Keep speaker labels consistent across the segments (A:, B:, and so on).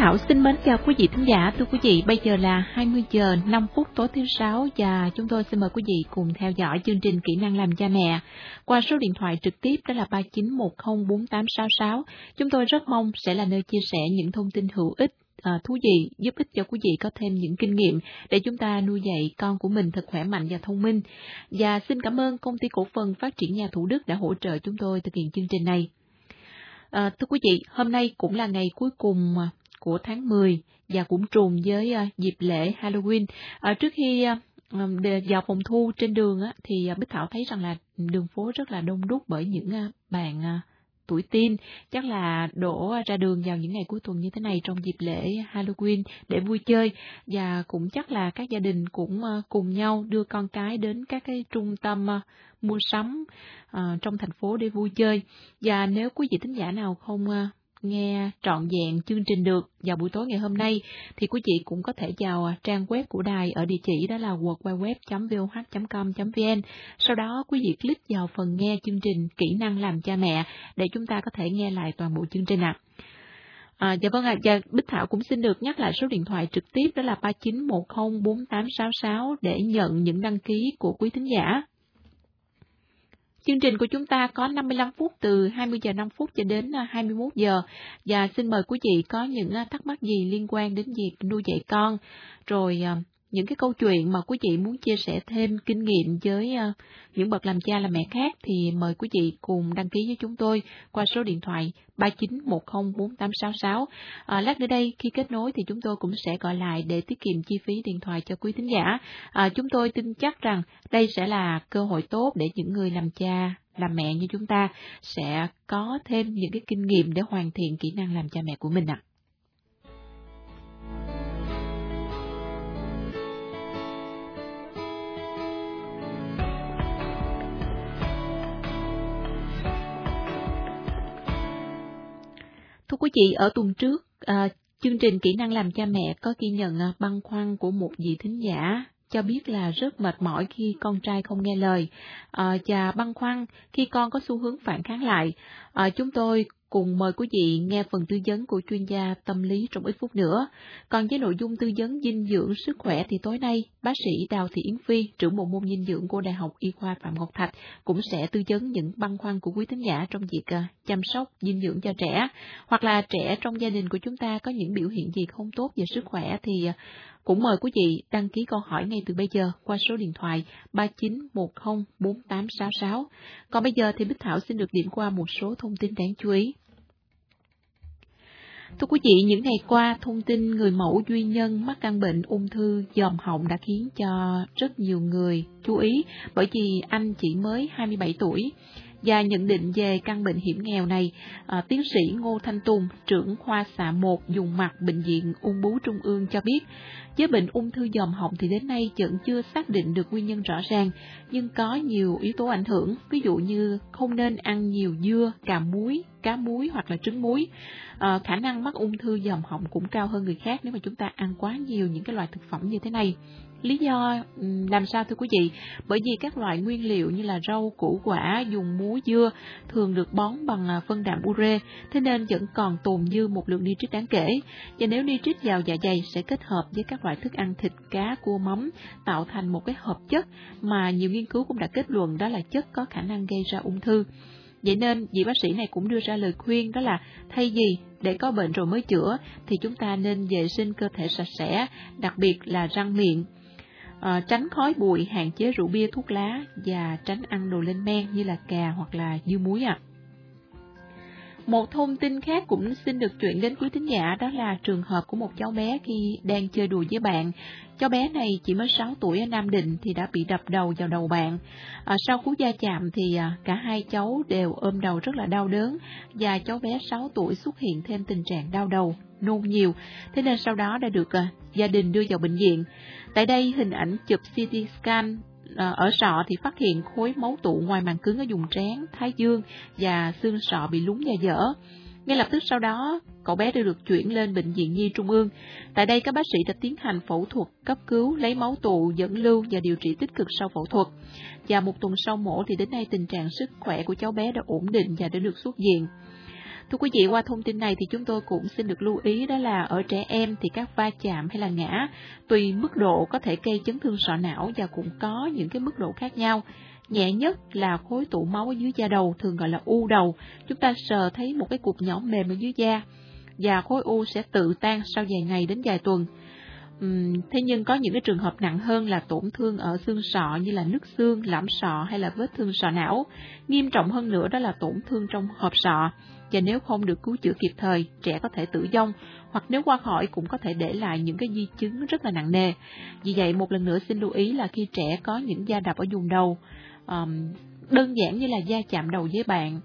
A: Thảo xin mến chào quý vị thính giả. Thưa quý vị, bây giờ là 20 giờ 5 phút tối thứ sáu và chúng tôi xin mời quý vị cùng theo dõi chương trình Kỹ năng làm cha mẹ qua số điện thoại trực tiếp đó là 39104866. Chúng tôi rất mong sẽ là nơi chia sẻ những thông tin hữu ích À, thú vị giúp ích cho quý vị có thêm những kinh nghiệm để chúng ta nuôi dạy con của mình thật khỏe mạnh và thông minh. Và xin cảm ơn công ty cổ phần phát triển nhà Thủ Đức đã hỗ trợ chúng tôi thực hiện chương trình này. À, thưa quý vị, hôm nay cũng là ngày cuối cùng của tháng 10 và cũng trùng với ờ, dịp lễ Halloween. Ờ, trước khi ờ, vào phòng thu trên đường á, thì Bích Thảo thấy rằng là đường phố rất là đông đúc bởi những bạn tuổi teen. Chắc là đổ ra đường vào những ngày cuối tuần như thế này trong dịp lễ Halloween để vui chơi. Và cũng chắc là các gia đình cũng cùng nhau đưa con cái đến các cái trung tâm mua sắm trong thành phố để vui chơi. Và nếu quý vị thính giả nào không nghe trọn vẹn chương trình được vào buổi tối ngày hôm nay thì quý vị cũng có thể vào à, trang web của đài ở địa chỉ đó là www.voh.com.vn. Sau đó quý vị click vào phần nghe chương trình kỹ năng làm cha mẹ để chúng ta có thể nghe lại toàn bộ chương trình ạ. À. dạ vâng ạ, à, dạ, Bích Thảo cũng xin được nhắc lại số điện thoại trực tiếp đó là 39104866 để nhận những đăng ký của quý thính giả. Chương trình của chúng ta có 55 phút từ 20 giờ 5 phút cho đến à, 21 giờ. Và xin mời quý vị có những à, thắc mắc gì liên quan đến việc nuôi dạy con. Rồi à, những cái câu chuyện mà quý vị muốn chia sẻ thêm kinh nghiệm với ờ, những bậc làm cha làm mẹ khác thì mời quý vị cùng đăng ký với chúng tôi qua số điện thoại 39104866. À, ờ, lát nữa đây khi kết nối thì chúng tôi cũng sẽ gọi lại để tiết kiệm chi phí điện thoại cho quý thính giả. À, chúng tôi tin chắc rằng đây sẽ là cơ hội tốt để những người làm cha làm mẹ như chúng ta sẽ có thêm những cái kinh nghiệm để hoàn thiện kỹ năng làm cha mẹ của mình ạ. À. Thưa quý vị, ở tuần trước, à, chương trình kỹ năng làm cha mẹ có ghi nhận à, băn khoăn của một vị thính giả cho biết là rất mệt mỏi khi con trai không nghe lời à, và băn khoăn khi con có xu hướng phản kháng lại. À, chúng tôi cùng mời quý vị nghe phần tư vấn của chuyên gia tâm lý trong ít phút nữa. Còn với nội dung tư vấn dinh dưỡng sức khỏe thì tối nay, bác sĩ Đào Thị Yến Phi, trưởng bộ môn dinh dưỡng của Đại học Y khoa Phạm Ngọc Thạch cũng sẽ tư vấn những băn khoăn của quý thính giả trong việc à, chăm sóc dinh dưỡng cho trẻ, hoặc là trẻ trong gia đình của chúng ta có những biểu hiện gì không tốt về sức khỏe thì à, cũng mời quý vị đăng ký câu hỏi ngay từ bây giờ qua số điện thoại 39104866. Còn bây giờ thì Bích Thảo xin được điểm qua một số thông tin đáng chú ý. Thưa quý vị, những ngày qua, thông tin người mẫu duy nhân mắc căn bệnh ung thư dòm họng đã khiến cho rất nhiều người chú ý bởi vì anh chỉ mới 27 tuổi. Và nhận định về căn bệnh hiểm nghèo này, à, tiến sĩ Ngô Thanh Tùng, trưởng khoa xạ 1 dùng mặt Bệnh viện Ung bướu Trung ương cho biết, với bệnh ung thư dòm họng thì đến nay vẫn chưa xác định được nguyên nhân rõ ràng, nhưng có nhiều yếu tố ảnh hưởng, ví dụ như không nên ăn nhiều dưa, cà muối, cá muối hoặc là trứng muối. À, khả năng mắc ung thư dòm họng cũng cao hơn người khác nếu mà chúng ta ăn quá nhiều những cái loại thực phẩm như thế này. Lý do làm sao thưa quý vị? Bởi vì các loại nguyên liệu như là rau, củ quả, dùng muối dưa thường được bón bằng à, phân đạm ure, thế nên vẫn còn tồn dư một lượng nitrit đáng kể. Và nếu nitrit vào dạ dày sẽ kết hợp với các loại thức ăn thịt, cá, cua, mắm, tạo thành một cái hợp chất mà nhiều nghiên cứu cũng đã kết luận đó là chất có khả năng gây ra ung thư. Vậy nên, vị bác sĩ này cũng đưa ra lời khuyên đó là thay vì để có bệnh rồi mới chữa thì chúng ta nên vệ sinh cơ thể sạch sẽ, đặc biệt là răng miệng à, tránh khói bụi, hạn chế rượu bia, thuốc lá và tránh ăn đồ lên men như là cà hoặc là dưa muối ạ. À. Một thông tin khác cũng xin được chuyển đến quý thính giả đó là trường hợp của một cháu bé khi đang chơi đùa với bạn. Cháu bé này chỉ mới 6 tuổi ở Nam Định thì đã bị đập đầu vào đầu bạn. À, sau cú va chạm thì à, cả hai cháu đều ôm đầu rất là đau đớn và cháu bé 6 tuổi xuất hiện thêm tình trạng đau đầu, nôn nhiều. Thế nên sau đó đã được uh, gia đình đưa vào bệnh viện. Tại đây hình ảnh chụp CT scan uh, ở sọ thì phát hiện khối máu tụ ngoài màng cứng ở vùng trán, thái dương và xương sọ bị lún và dở. Ngay lập tức sau đó, cậu bé đã được chuyển lên bệnh viện Nhi Trung ương. Tại đây các bác sĩ đã tiến hành phẫu thuật, cấp cứu, lấy máu tụ, dẫn lưu và điều trị tích cực sau phẫu thuật. Và một tuần sau mổ thì đến nay tình trạng sức khỏe của cháu bé đã ổn định và đã được xuất viện. Thưa quý vị, qua thông tin này thì chúng tôi cũng xin được lưu ý đó là ở trẻ em thì các va chạm hay là ngã tùy mức độ có thể gây chấn thương sọ não và cũng có những cái mức độ khác nhau. Nhẹ nhất là khối tụ máu ở dưới da đầu, thường gọi là u đầu. Chúng ta sờ thấy một cái cục nhỏ mềm ở dưới da và khối u sẽ tự tan sau vài ngày đến vài tuần. Uhm, thế nhưng có những cái trường hợp nặng hơn là tổn thương ở xương sọ như là nứt xương, lõm sọ hay là vết thương sọ não. Nghiêm trọng hơn nữa đó là tổn thương trong hộp sọ và nếu không được cứu chữa kịp thời, trẻ có thể tử vong hoặc nếu qua khỏi cũng có thể để lại những cái di chứng rất là nặng nề. Vì vậy một lần nữa xin lưu ý là khi trẻ có những da đập ở vùng đầu, um, đơn giản như là da chạm đầu với bạn,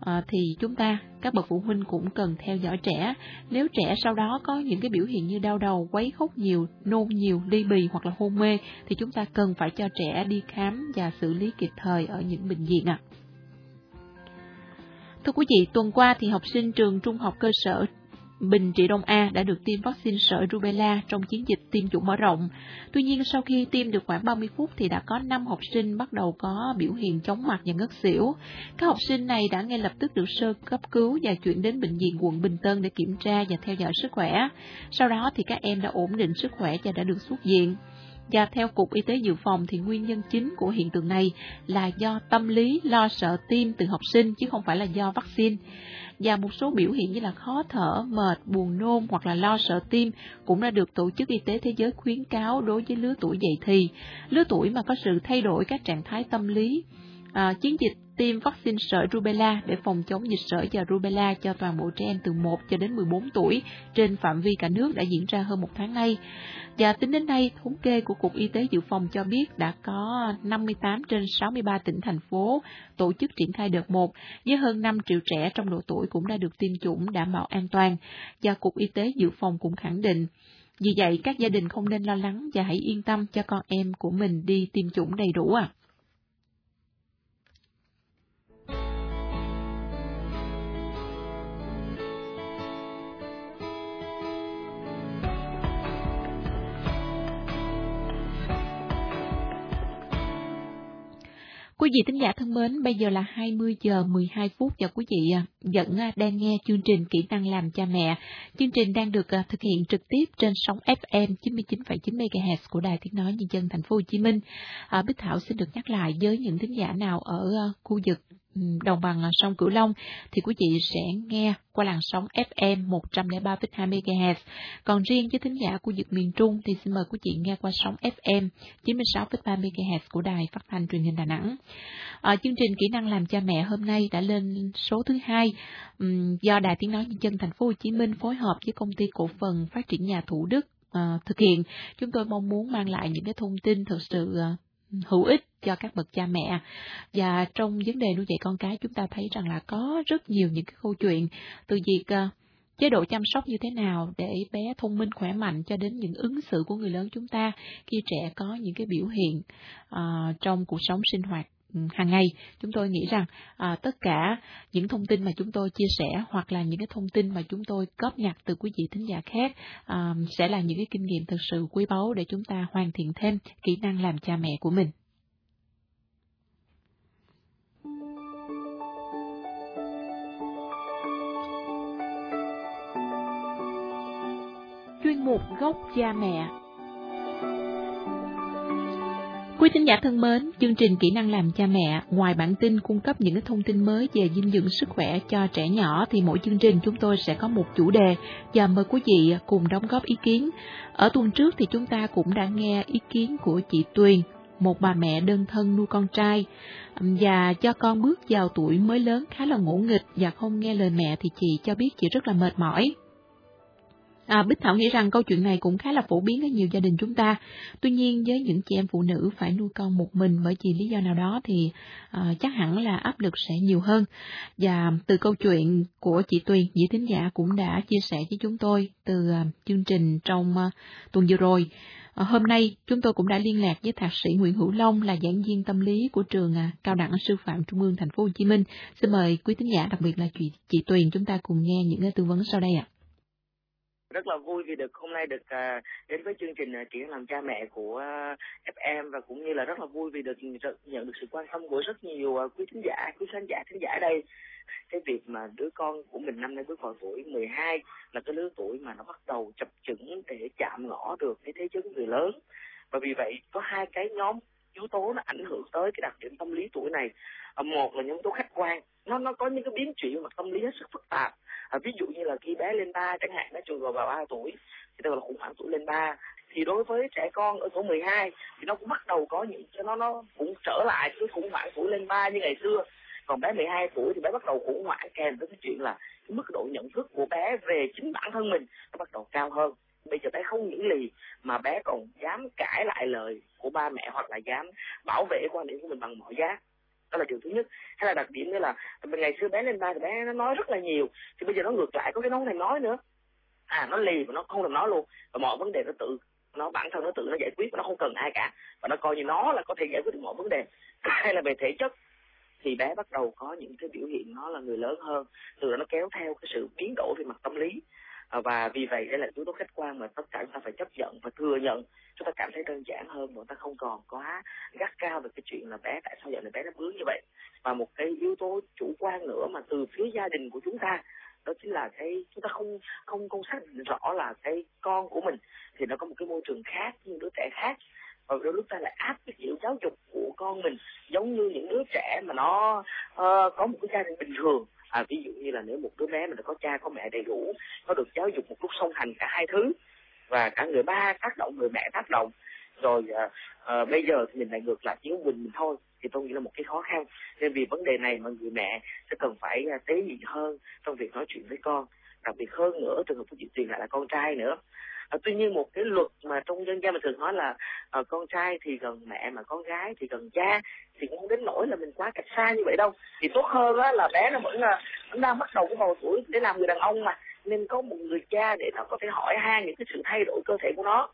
A: à, ờ, thì chúng ta các bậc phụ huynh cũng cần theo dõi trẻ. Nếu trẻ sau đó có những cái biểu hiện như đau đầu, quấy khóc nhiều, nôn nhiều, ly bì hoặc là hôn mê thì chúng ta cần phải cho trẻ đi khám và xử lý kịp thời ở những bệnh viện ạ. À. Thưa quý vị, tuần qua thì học sinh trường trung học cơ sở Bình Trị Đông A đã được tiêm vaccine sởi rubella trong chiến dịch tiêm chủng mở rộng. Tuy nhiên, sau khi tiêm được khoảng 30 phút thì đã có 5 học sinh bắt đầu có biểu hiện chóng mặt và ngất xỉu. Các học sinh này đã ngay lập tức được sơ cấp cứu và chuyển đến bệnh viện quận Bình Tân để kiểm tra và theo dõi sức khỏe. Sau đó thì các em đã ổn định sức khỏe và đã được xuất viện. Và theo Cục Y tế Dự phòng thì nguyên nhân chính của hiện tượng này là do tâm lý lo sợ tiêm từ học sinh chứ không phải là do vaccine. Và một số biểu hiện như là khó thở, mệt, buồn nôn hoặc là lo sợ tiêm cũng đã được Tổ chức Y tế Thế giới khuyến cáo đối với lứa tuổi dậy thì, lứa tuổi mà có sự thay đổi các trạng thái tâm lý. À, chiến dịch tiêm vaccine sởi rubella để phòng chống dịch sởi và rubella cho toàn bộ trẻ em từ 1 cho đến 14 tuổi trên phạm vi cả nước đã diễn ra hơn một tháng nay. Và tính đến nay, thống kê của Cục Y tế Dự phòng cho biết đã có 58 trên 63 tỉnh thành phố tổ chức triển khai đợt 1 với hơn 5 triệu trẻ trong độ tuổi cũng đã được tiêm chủng đảm bảo an toàn. Và Cục Y tế Dự phòng cũng khẳng định vì vậy, các gia đình không nên lo lắng và hãy yên tâm cho con em của mình đi tiêm chủng đầy đủ à. Quý vị thính giả thân mến, bây giờ là 20 giờ 12 phút và quý vị à, vẫn à, đang nghe chương trình Kỹ năng làm cha mẹ. Chương trình đang được à, thực hiện trực tiếp trên sóng FM 99,9 MHz của Đài Tiếng nói Nhân dân Thành phố Hồ Chí Minh. Bích Thảo xin được nhắc lại với những thính giả nào ở khu vực Ừ, đồng bằng à, sông Cửu Long thì quý vị sẽ nghe qua làn sóng FM 103,2 MHz. Còn riêng với thính giả của vực miền Trung thì xin mời quý vị nghe qua sóng FM 96,3 MHz của Đài Phát thanh Truyền hình Đà Nẵng. À, chương trình kỹ năng làm cha mẹ hôm nay đã lên số thứ hai um, do Đài Tiếng nói nhân dân Thành phố Hồ Chí Minh phối hợp với công ty cổ phần phát triển nhà Thủ Đức uh, thực hiện. Chúng tôi mong muốn mang lại những cái thông tin thật sự uh, hữu ích cho các bậc cha mẹ. Và trong vấn đề nuôi dạy con cái chúng ta thấy rằng là có rất nhiều những cái câu chuyện từ việc uh, chế độ chăm sóc như thế nào để bé thông minh khỏe mạnh cho đến những ứng xử của người lớn chúng ta khi trẻ có những cái biểu hiện uh, trong cuộc sống sinh hoạt. Ừ, hàng ngày chúng tôi nghĩ rằng à, tất cả những thông tin mà chúng tôi chia sẻ hoặc là những cái thông tin mà chúng tôi góp nhặt từ quý vị thính giả khác à, sẽ là những cái kinh nghiệm thực sự quý báu để chúng ta hoàn thiện thêm kỹ năng làm cha mẹ của mình chuyên mục gốc cha mẹ. Quý thính giả thân mến, chương trình kỹ năng làm cha mẹ, ngoài bản tin cung cấp những thông tin mới về dinh dưỡng sức khỏe cho trẻ nhỏ thì mỗi chương trình chúng tôi sẽ có một chủ đề và mời quý vị cùng đóng góp ý kiến. Ở tuần trước thì chúng ta cũng đã nghe ý kiến của chị Tuyền, một bà mẹ đơn thân nuôi con trai và cho con bước vào tuổi mới lớn khá là ngỗ nghịch và không nghe lời mẹ thì chị cho biết chị rất là mệt mỏi. À, Bích Thảo nghĩ rằng câu chuyện này cũng khá là phổ biến ở nhiều gia đình chúng ta. Tuy nhiên với những chị em phụ nữ phải nuôi con một mình bởi vì lý do nào đó thì à, chắc hẳn là áp lực sẽ nhiều hơn. Và từ câu chuyện của chị Tuyền, vị thính giả cũng đã chia sẻ với chúng tôi từ à, chương trình trong à, tuần vừa rồi. À, hôm nay chúng tôi cũng đã liên lạc với thạc sĩ Nguyễn Hữu Long là giảng viên tâm lý của trường à, Cao đẳng sư phạm Trung ương Thành phố Hồ Chí Minh. Xin mời quý thính giả đặc biệt là chị, chị Tuyền chúng ta cùng nghe những tư vấn sau đây ạ. À
B: rất là vui vì được hôm nay được à, đến với chương trình à, uh, triển làm cha mẹ của à, FM và cũng như là rất là vui vì được nhận được sự quan tâm của rất nhiều à, quý khán giả, quý khán giả khán giả đây. Cái việc mà đứa con của mình năm nay bước vào tuổi 12 là cái lứa tuổi mà nó bắt đầu chập chững để chạm ngõ được cái thế giới người lớn. Và vì vậy có hai cái nhóm yếu tố nó ảnh hưởng tới cái đặc điểm tâm lý tuổi này. Ờ, một là yếu tố khách quan, nó nó có những cái biến chuyển mặt tâm lý hết sức phức tạp à, ví dụ như là khi bé lên ba chẳng hạn nó trường vào ba tuổi thì tức là khủng hoảng tuổi lên ba thì đối với trẻ con ở tuổi 12 thì nó cũng bắt đầu có những cho nó nó cũng trở lại cái khủng hoảng tuổi lên ba như ngày xưa. Còn bé 12 tuổi thì bé bắt đầu khủng hoảng kèm với cái chuyện là cái mức độ nhận thức của bé về chính bản thân mình nó bắt đầu cao hơn. Bây giờ bé không những lì mà bé còn dám cãi lại lời của ba mẹ hoặc là dám bảo vệ quan điểm của mình bằng mọi giá đó là điều thứ nhất. Hay là đặc điểm nữa là ngày xưa bé lên ba thì bé nó nói rất là nhiều. Thì bây giờ nó ngược lại, có cái nó này nói nữa. À nó lì mà nó không thèm nói luôn. Và mọi vấn đề nó tự, nó, bản thân nó tự nó giải quyết mà nó không cần ai cả. Và nó coi như nó là có thể giải quyết được mọi vấn đề. Hay là về thể chất, thì bé bắt đầu có những cái biểu hiện nó là người lớn hơn. Từ đó nó kéo theo cái sự biến đổi về mặt tâm lý. Ờ, và vì vậy đây là yếu tố khách quan mà tất cả chúng ta phải chấp nhận và thừa nhận. Chúng ta cảm thấy đơn giản hơn mà ta không còn quá gắt cao về cái chuyện là bé tại sao giờ này bé nó bướng như vậy. Và một cái yếu tố chủ quan nữa mà từ phía gia đình của chúng ta đó chính là cái chúng ta không không không xác định rõ là cái con của mình thì nó có một cái môi trường khác như đứa trẻ khác. Và đôi lúc ta lại áp cái kiểu giáo dục của con mình giống như những đứa trẻ mà nó uh, có một cái gia đình bình thường à, ví dụ như là nếu một đứa bé mà có cha có mẹ đầy đủ nó được giáo dục một lúc song hành cả hai thứ và cả người ba tác động người mẹ tác động rồi à, à, bây giờ thì mình lại ngược lại chỉ có mình mình thôi thì tôi nghĩ là một cái khó khăn. Nên vì vấn đề này mà người mẹ sẽ cần phải à, tế nhị hơn trong việc nói chuyện với con đặc biệt hơn nữa trường hợp của chị Tuyền lại là con trai nữa à, tuy nhiên một cái luật mà trong dân gian mình thường nói là à, con trai thì gần mẹ mà con gái thì gần cha thì cũng không đến nỗi là mình quá cách xa như vậy đâu. Thì tốt hơn á là bé nó vẫn là vẫn đang bắt đầu cái bầu tuổi để làm người đàn ông mà. Nên có một người cha để nó có thể hỏi han những cái sự thay đổi cơ thể của nó.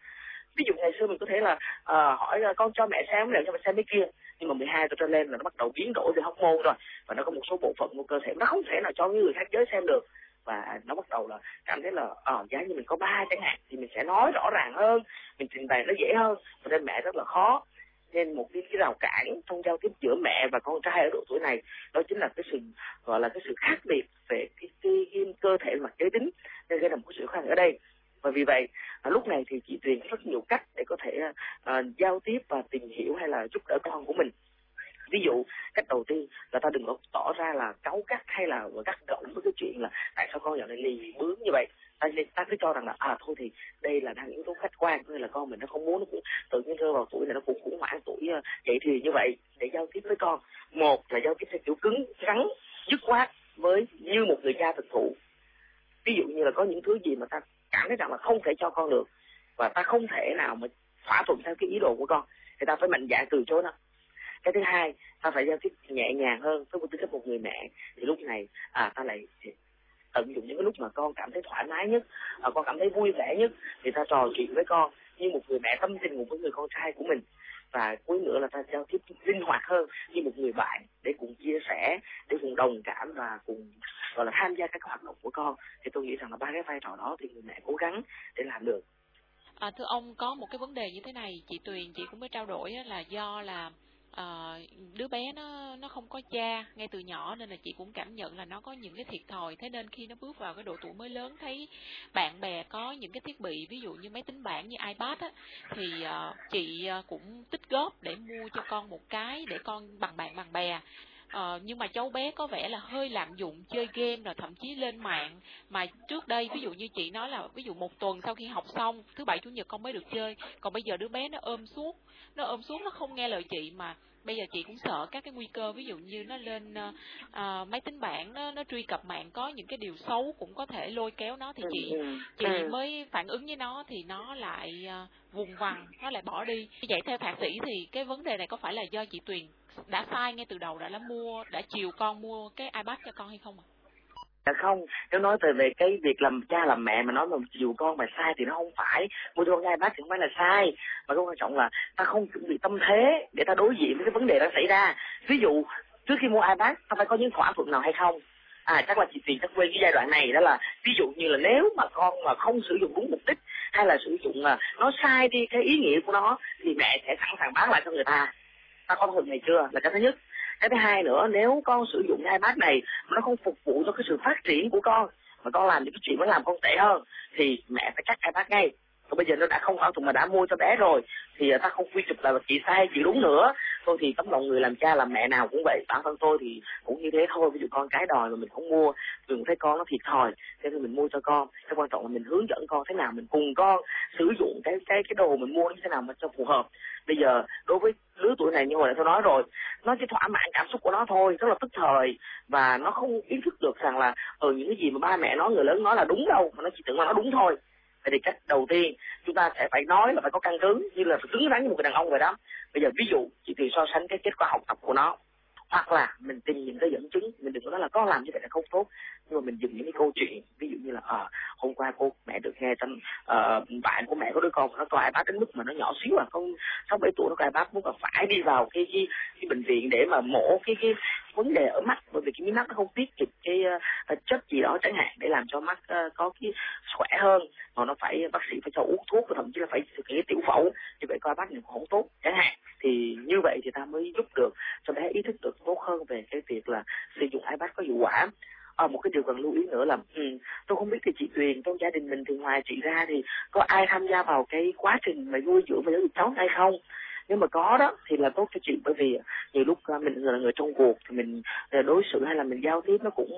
B: Ví dụ ngày xưa mình có thể là uh, hỏi là con cho mẹ xem này cho mẹ xem cái kia. Nhưng mà 12 tuổi trở lên là nó bắt đầu biến đổi về hormone rồi và nó có một số bộ phận của cơ thể nó không thể nào cho những người khác giới xem được và nó bắt đầu là cảm thấy là ờ à, giá như mình có ba chẳng hạn thì mình sẽ nói rõ ràng hơn mình trình bày nó dễ hơn cho nên mẹ rất là khó. Nên một cái, cái rào cản trong giao tiếp giữa mẹ và con trai ở độ tuổi này đó chính là cái sự gọi là cái sự khác biệt về cái, cái, cái cơ thể mặt giới tính nên gây ra một sự khó khăn ở đây. Và vì vậy à, lúc này thì chị truyền rất nhiều cách để có thể à, giao tiếp và tìm hiểu hay là giúp đỡ con của mình ví dụ cách đầu tiên là ta đừng có tỏ ra là cáu gắt hay là gắt gỏng với cái chuyện là tại sao con dạo này lì bướng như vậy? Ta, ta cứ cho rằng là à thôi thì đây là đang yếu tố khách quan nên là con mình nó không muốn nó cũng tự nhiên rơi vào tuổi này nó cũng khủng hoảng tuổi vậy dậy thì như vậy để giao tiếp với con. Một là giao tiếp theo kiểu cứng rắn dứt khoát với như một người cha thực thụ. Ví dụ như là có những thứ gì mà ta cảm thấy rằng là không thể cho con được và ta không thể nào mà thỏa thuận theo cái ý đồ của con thì ta phải mạnh dạn từ chối nó cái thứ hai ta phải giao tiếp nhẹ nhàng hơn với tư cách một người mẹ. Thì lúc này à ta lại tận dụng những cái lúc mà con cảm thấy thoải mái nhất à, con cảm thấy vui vẻ nhất. Thì ta trò chuyện với con như một người mẹ tâm tình cùng với người con trai của mình. Và cuối nữa là ta giao tiếp linh hoạt hơn như một người bạn để cùng chia sẻ để cùng đồng cảm và cùng gọi là tham gia các hoạt động của con. Thì tôi nghĩ rằng là ba cái vai trò đó thì người mẹ cố gắng để làm được.
C: À, thưa ông có một cái vấn đề như thế này chị Tuyền chị cũng mới trao đổi là do là uh, đứa bé nó nó không có cha ngay từ nhỏ nên là chị cũng cảm nhận là nó có những cái thiệt thòi. Thế nên khi nó bước vào cái độ tuổi mới lớn thấy bạn bè có những cái thiết bị ví dụ như máy tính bảng như ipad á thì uh, chị ờ, cũng tích góp để mua cho con một cái để con bằng bạn bằng bè. Ờ, nhưng mà cháu bé có vẻ là hơi lạm dụng chơi game rồi thậm chí lên mạng. Mà trước đây ví dụ như chị nói là ví dụ một tuần sau khi học xong thứ bảy chủ nhật con mới được chơi. Còn bây giờ đứa bé nó ôm suốt nó ôm suốt nó không nghe lời chị mà bây giờ chị cũng sợ các cái nguy cơ ví dụ như nó lên uh, máy tính bảng nó nó truy cập mạng có những cái điều xấu cũng có thể lôi kéo nó thì chị ừ, ừ. chị ừ. mới phản ứng với nó thì nó lại uh, vùng vằng nó lại bỏ đi vậy theo thạc sĩ thì cái vấn đề này có phải là do chị Tuyền đã sai ngay từ đầu đã là mua đã chiều con mua cái ipad cho con hay không ạ
B: Dạ không, nếu nói về về cái việc làm cha làm mẹ mà nói mà dù con mà sai thì nó không phải. Mua cho con bác thì không phải là sai. Mà cái quan trọng là ta không chuẩn bị tâm thế để ta đối diện với cái vấn đề đang xảy ra. Ví dụ, trước khi mua iPad, ta phải có những thỏa thuận nào hay không? à chắc là chị tiền chắc quên cái giai đoạn này đó là ví dụ như là nếu mà con mà không sử dụng đúng mục đích hay là sử dụng mà nó sai đi cái ý nghĩa của nó thì mẹ sẽ sẵn sàng bán lại cho người ta ta có thường này chưa là cái thứ nhất cái thứ hai nữa, nếu con sử dụng ipad này mà nó không phục vụ cho cái sự phát triển của con, mà con làm những cái chuyện nó làm con tệ hơn, thì mẹ phải cắt ipad ngay. Còn bây giờ nó đã không phải mà đã mua cho bé rồi, thì ta không quy chụp là chị sai, chị đúng nữa. Thôi thì tấm lòng người làm cha làm mẹ nào cũng vậy, bản thân tôi thì cũng như thế thôi. Ví dụ con cái đòi mà mình không mua đừng thấy con nó thiệt thòi, thế thì mình mua cho con. Cái quan trọng là mình hướng dẫn con thế nào mình cùng con sử dụng cái cái cái đồ mình mua như thế nào mà cho phù hợp. Bây giờ đối với lứa tuổi này như hồi nãy tôi nói rồi nó chỉ thỏa mãn cảm xúc của nó thôi rất là tức thời. Và nó không ý thức được rằng là ở ừ, những cái gì mà ba mẹ nói người lớn nói là đúng đâu mà nó chỉ tưởng là nó đúng thôi. Vậy thì cách đầu tiên chúng ta sẽ phải nói là phải có căn cứ như là phải cứng rắn như một người đàn ông vậy đó. Bây giờ ví dụ chỉ thì so sánh cái kết quả học tập của nó hoặc là mình tìm những cái dẫn chứng mình đừng có nói là có làm như vậy là không tốt. Nhưng mà mình dùng những cái câu chuyện ví dụ như là à, hôm qua cô mẹ được nghe trong uh, bạn của mẹ có đứa con nó coi bác đến mức mà nó nhỏ xíu à không sáu bảy tuổi nó coi bác muốn là phải đi vào cái, cái cái bệnh viện để mà mổ cái cái vấn đề ở mắt. Bởi vì cái miếng mắt nó không tiết kịp cái uh, chất gì đó chẳng hạn để làm cho mắt uh, có cái khỏe hơn. Mà nó phải bác sĩ phải cho uống thuốc và thậm chí là phải thực hiện tiểu phẫu. Như vậy coi bác này không tốt. Chẳng hạn thì như vậy thì ta mới giúp được cho bé ý thức được tốt hơn về cái việc là sử dụng ipad có hiệu quả. À, một cái điều cần lưu ý nữa là ừ, tôi không biết thì chị Tuyền trong gia đình mình thì ngoài chị ra thì có ai tham gia vào cái quá trình mà nuôi dưỡng và giáo dục cháu hay không? Nếu mà có đó thì là tốt cho chị bởi vì ờ, nhiều lúc ờ, mình là người trong cuộc thì mình đối xử hay là mình giao tiếp nó cũng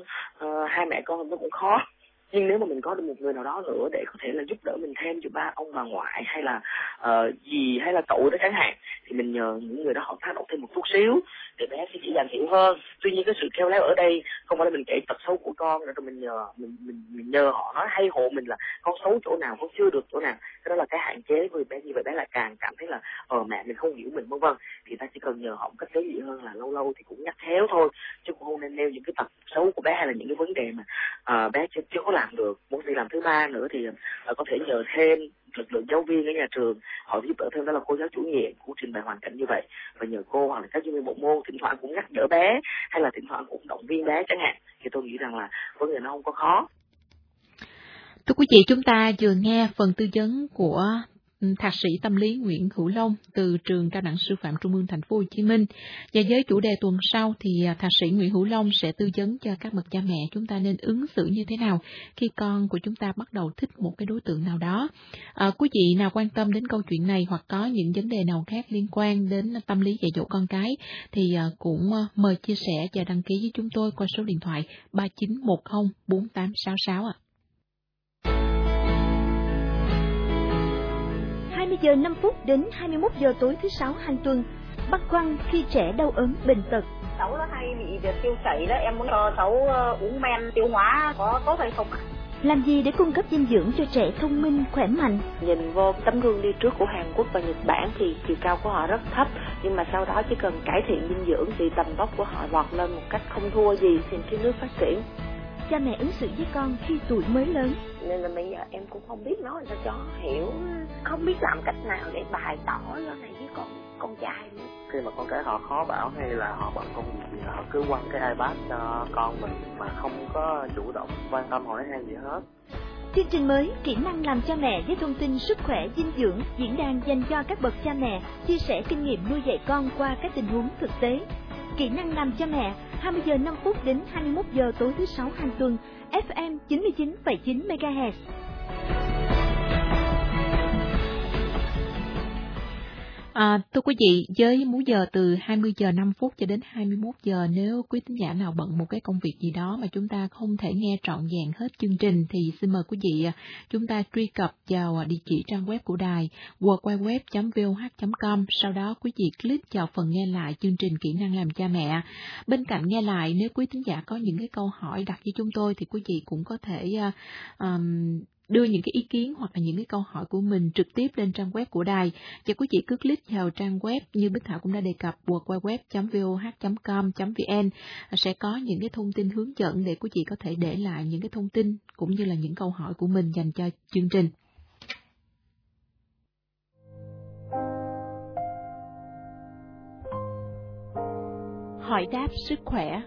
B: uh, hai mẹ con nó cũng khó nhưng nếu mà mình có được một người nào đó nữa để có thể là giúp đỡ mình thêm cho ba ông bà ngoại hay là ờ, uh, gì hay là cậu đó chẳng hạn thì mình nhờ những người đó họ tác động thêm một chút xíu để bé sẽ chỉ dàng hiểu hơn. Tuy nhiên cái sự khéo léo ở đây không phải là mình kể tật xấu của con rồi mình nhờ mình, mình mình nhờ họ nói hay hộ mình là con xấu chỗ nào con chưa được chỗ nào. Cái đó là cái hạn chế của bé như vậy bé lại càng cảm thấy là ờ mẹ mình không hiểu mình vân vân. Thì ta chỉ cần nhờ họ một cách tế nhị hơn là lâu lâu thì cũng nhắc khéo thôi. Chứ cũng không nên nêu những cái tật xấu của bé hay là những cái vấn đề mà uh, bé chưa, chưa có làm được. Muốn đi làm thứ ba nữa thì ờ, có thể nhờ thêm lực lượng giáo viên ở nhà trường. Họ giúp đỡ thêm đó là cô giáo chủ nhiệm cũng trình bày hoàn cảnh như vậy. Và nhờ cô hoặc là các giáo viên bộ môn thỉnh thoảng cũng nhắc đỡ bé hay là thỉnh thoảng cũng động viên bé chẳng hạn. Thì tôi nghĩ rằng là vấn đề nó không có khó.
A: Thưa quý vị, chúng ta vừa nghe phần tư vấn của Thạc sĩ tâm lý Nguyễn Hữu Long từ trường Cao đẳng Sư phạm Trung ương Thành phố Hồ Chí Minh. Và với chủ đề tuần sau thì à, Thạc sĩ Nguyễn Hữu Long sẽ tư vấn cho các bậc cha mẹ chúng ta nên ứng xử như thế nào khi con của chúng ta bắt đầu thích một cái đối tượng nào đó. À, quý vị nào quan tâm đến câu chuyện này hoặc có những vấn đề nào khác liên quan đến tâm lý dạy dỗ con cái thì à, cũng à, mời chia sẻ và đăng ký với chúng tôi qua số điện thoại 3910 4866 ạ.
D: 20 giờ 5 phút đến 21 giờ tối thứ sáu hàng tuần. Băn khoăn khi trẻ đau ốm bệnh tật.
E: Cháu nó hay bị việc tiêu chảy đó, em muốn cho cháu ờ, uống men tiêu hóa có tốt hay không ạ?
D: Làm gì để cung cấp dinh dưỡng cho trẻ thông minh, khỏe mạnh?
F: Nhìn vô tấm gương đi trước của Hàn Quốc và Nhật Bản thì chiều cao của họ rất thấp, nhưng mà sau đó chỉ cần cải thiện dinh dưỡng thì tầm vóc của họ vọt lên một cách không thua gì thì cái nước phát triển
D: cha mẹ ứng xử với con khi tuổi mới lớn.
F: Nên là bây giờ em cũng không biết nói sao cho hiểu không biết làm cách nào để bày tỏ nó này với con con trai nữa.
G: Khi mà con cái họ khó bảo hay là họ bận công việc thì họ cứ quăng cái ipad cho con mình mà không có chủ động quan tâm hỏi han gì hết.
D: Chương trình mới Kỹ năng làm cha mẹ với thông tin sức khỏe dinh dưỡng diễn đàn dành cho các bậc cha mẹ chia sẻ kinh nghiệm nuôi dạy con qua các tình huống thực tế. Kỹ năng làm cha mẹ 20 giờ 5 phút đến 21 giờ tối thứ sáu hàng tuần, FM 99,9 MHz.
A: À, thưa quý vị, với múi giờ từ 20 giờ 5 phút cho đến 21 giờ nếu quý tín giả nào bận một cái công việc gì đó mà chúng ta không thể nghe trọn vẹn hết chương trình thì xin mời quý vị à, chúng ta truy cập vào à, địa chỉ trang web của đài www.voh.com sau đó quý vị click vào phần nghe lại chương trình kỹ năng làm cha mẹ. Bên cạnh nghe lại nếu quý tín giả có những cái câu hỏi đặt với chúng tôi thì quý vị cũng có thể uh, um, đưa những cái ý kiến hoặc là những cái câu hỏi của mình trực tiếp lên trang web của đài. Và quý vị cứ click vào trang web như Bích Thảo cũng đã đề cập www.voh.com.vn sẽ có những cái thông tin hướng dẫn để quý vị có thể để lại những cái thông tin cũng như là những câu hỏi của mình dành cho chương trình. Hỏi đáp sức khỏe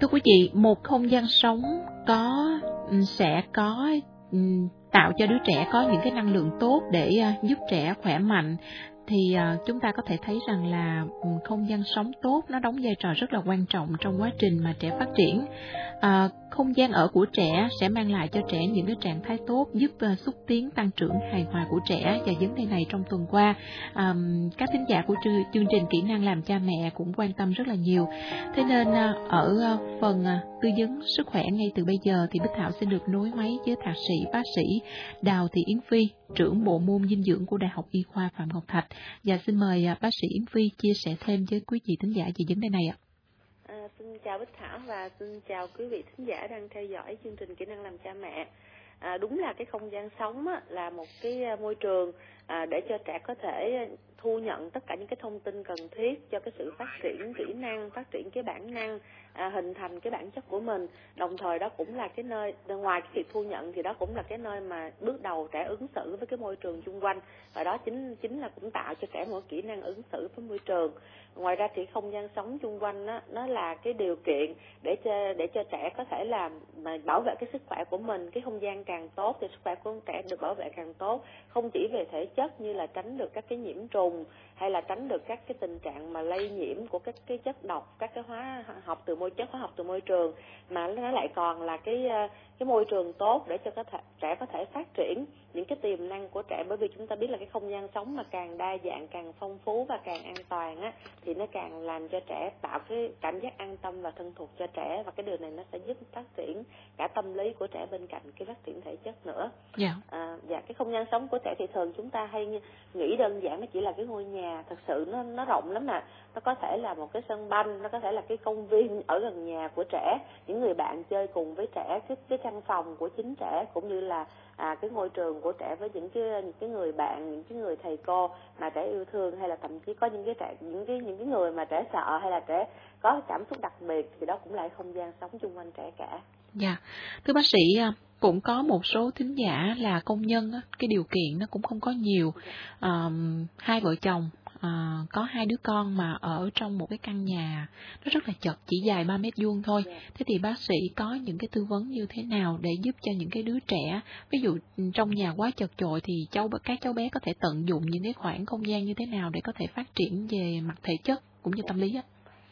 A: thưa quý vị, một không gian sống có ừ, sẽ có ừ, tạo cho đứa trẻ có những cái năng lượng tốt để ờ, giúp trẻ khỏe mạnh. Thì ờ, chúng ta có thể thấy rằng là ừ, không gian sống tốt nó đóng vai trò rất là quan trọng trong quá trình mà trẻ phát triển. Ờ, không gian ở của trẻ sẽ mang lại cho trẻ những cái trạng thái tốt giúp uh, xúc tiến tăng trưởng hài hòa của trẻ và vấn đề này trong tuần qua. Um, các thính giả của chương trình kỹ năng làm cha mẹ cũng quan tâm rất là nhiều. Thế nên uh, ở uh, phần uh, tư vấn sức khỏe ngay từ bây giờ thì Bích Thảo sẽ được nối máy với thạc sĩ bác sĩ Đào Thị Yến Phi trưởng bộ môn dinh dưỡng của Đại học Y khoa Phạm Ngọc Thạch. Và xin mời bác sĩ Yến Phi chia sẻ thêm với quý vị thính giả về vấn đề này ạ
F: xin chào Bích Thảo và xin chào quý vị thính giả đang theo dõi chương trình kỹ năng làm cha mẹ. À, đúng là cái không gian sống á, là một cái à, môi trường à, để cho trẻ có thể thu nhận tất cả những cái thông tin cần thiết cho cái sự phát triển kỹ năng, phát triển cái bản năng, à, hình thành cái bản chất của mình. Đồng thời đó cũng là cái nơi ngoài cái việc thu nhận thì đó cũng là cái nơi mà bước đầu trẻ ứng xử với cái môi trường xung quanh. Và đó chính chính là cũng tạo cho trẻ một kỹ năng ứng xử với môi trường. Ngoài ra thì không gian sống chung quanh đó, nó là cái điều kiện để cho để cho trẻ có thể làm mà bảo vệ cái sức khỏe của mình cái không gian càng tốt thì sức khỏe của trẻ được bảo vệ càng tốt. Không chỉ về thể chất như là tránh được các cái nhiễm trùng home hay là tránh được các cái tình trạng mà lây nhiễm của các cái chất độc các cái hóa học từ môi chất hóa học từ môi trường mà nó lại còn là cái cái môi trường tốt để cho có thể, trẻ có thể phát triển những cái tiềm năng của trẻ bởi vì chúng ta biết là cái không gian sống mà càng đa dạng càng phong phú và càng an toàn á thì nó càng làm cho trẻ tạo cái cảm giác an tâm và thân thuộc cho trẻ và cái điều này nó sẽ giúp phát triển cả tâm lý của trẻ bên cạnh cái phát triển thể chất nữa.
A: Yeah.
F: Dạ. À, và cái không gian sống của trẻ thì thường chúng ta hay nghĩ đơn giản nó chỉ là cái ngôi nhà, thật sự nó nó rộng lắm mà nó có thể là một cái sân banh, nó có thể là cái công viên ở gần nhà của trẻ, những người bạn chơi cùng với trẻ, cái cái căn phòng của chính trẻ cũng như là à, cái ngôi trường của trẻ với những cái những cái người bạn những cái người thầy cô mà trẻ yêu thương hay là thậm chí có những cái trẻ những cái những cái người mà trẻ sợ hay là trẻ có cảm xúc đặc biệt thì đó cũng là không gian sống chung quanh trẻ cả.
A: Dạ, thưa bác sĩ à, cũng có một số thính giả là công nhân cái điều kiện nó cũng không có nhiều. Um, hai vợ chồng à, có hai đứa con mà ở trong một cái căn nhà nó rất là chật chỉ dài 3 mét vuông thôi thế thì bác sĩ có những cái tư vấn như thế nào để giúp cho những cái đứa trẻ ví dụ trong nhà quá chật chội thì cháu các cháu bé có thể tận dụng những cái khoảng không gian như thế nào để có thể phát triển về mặt thể chất cũng như tâm lý á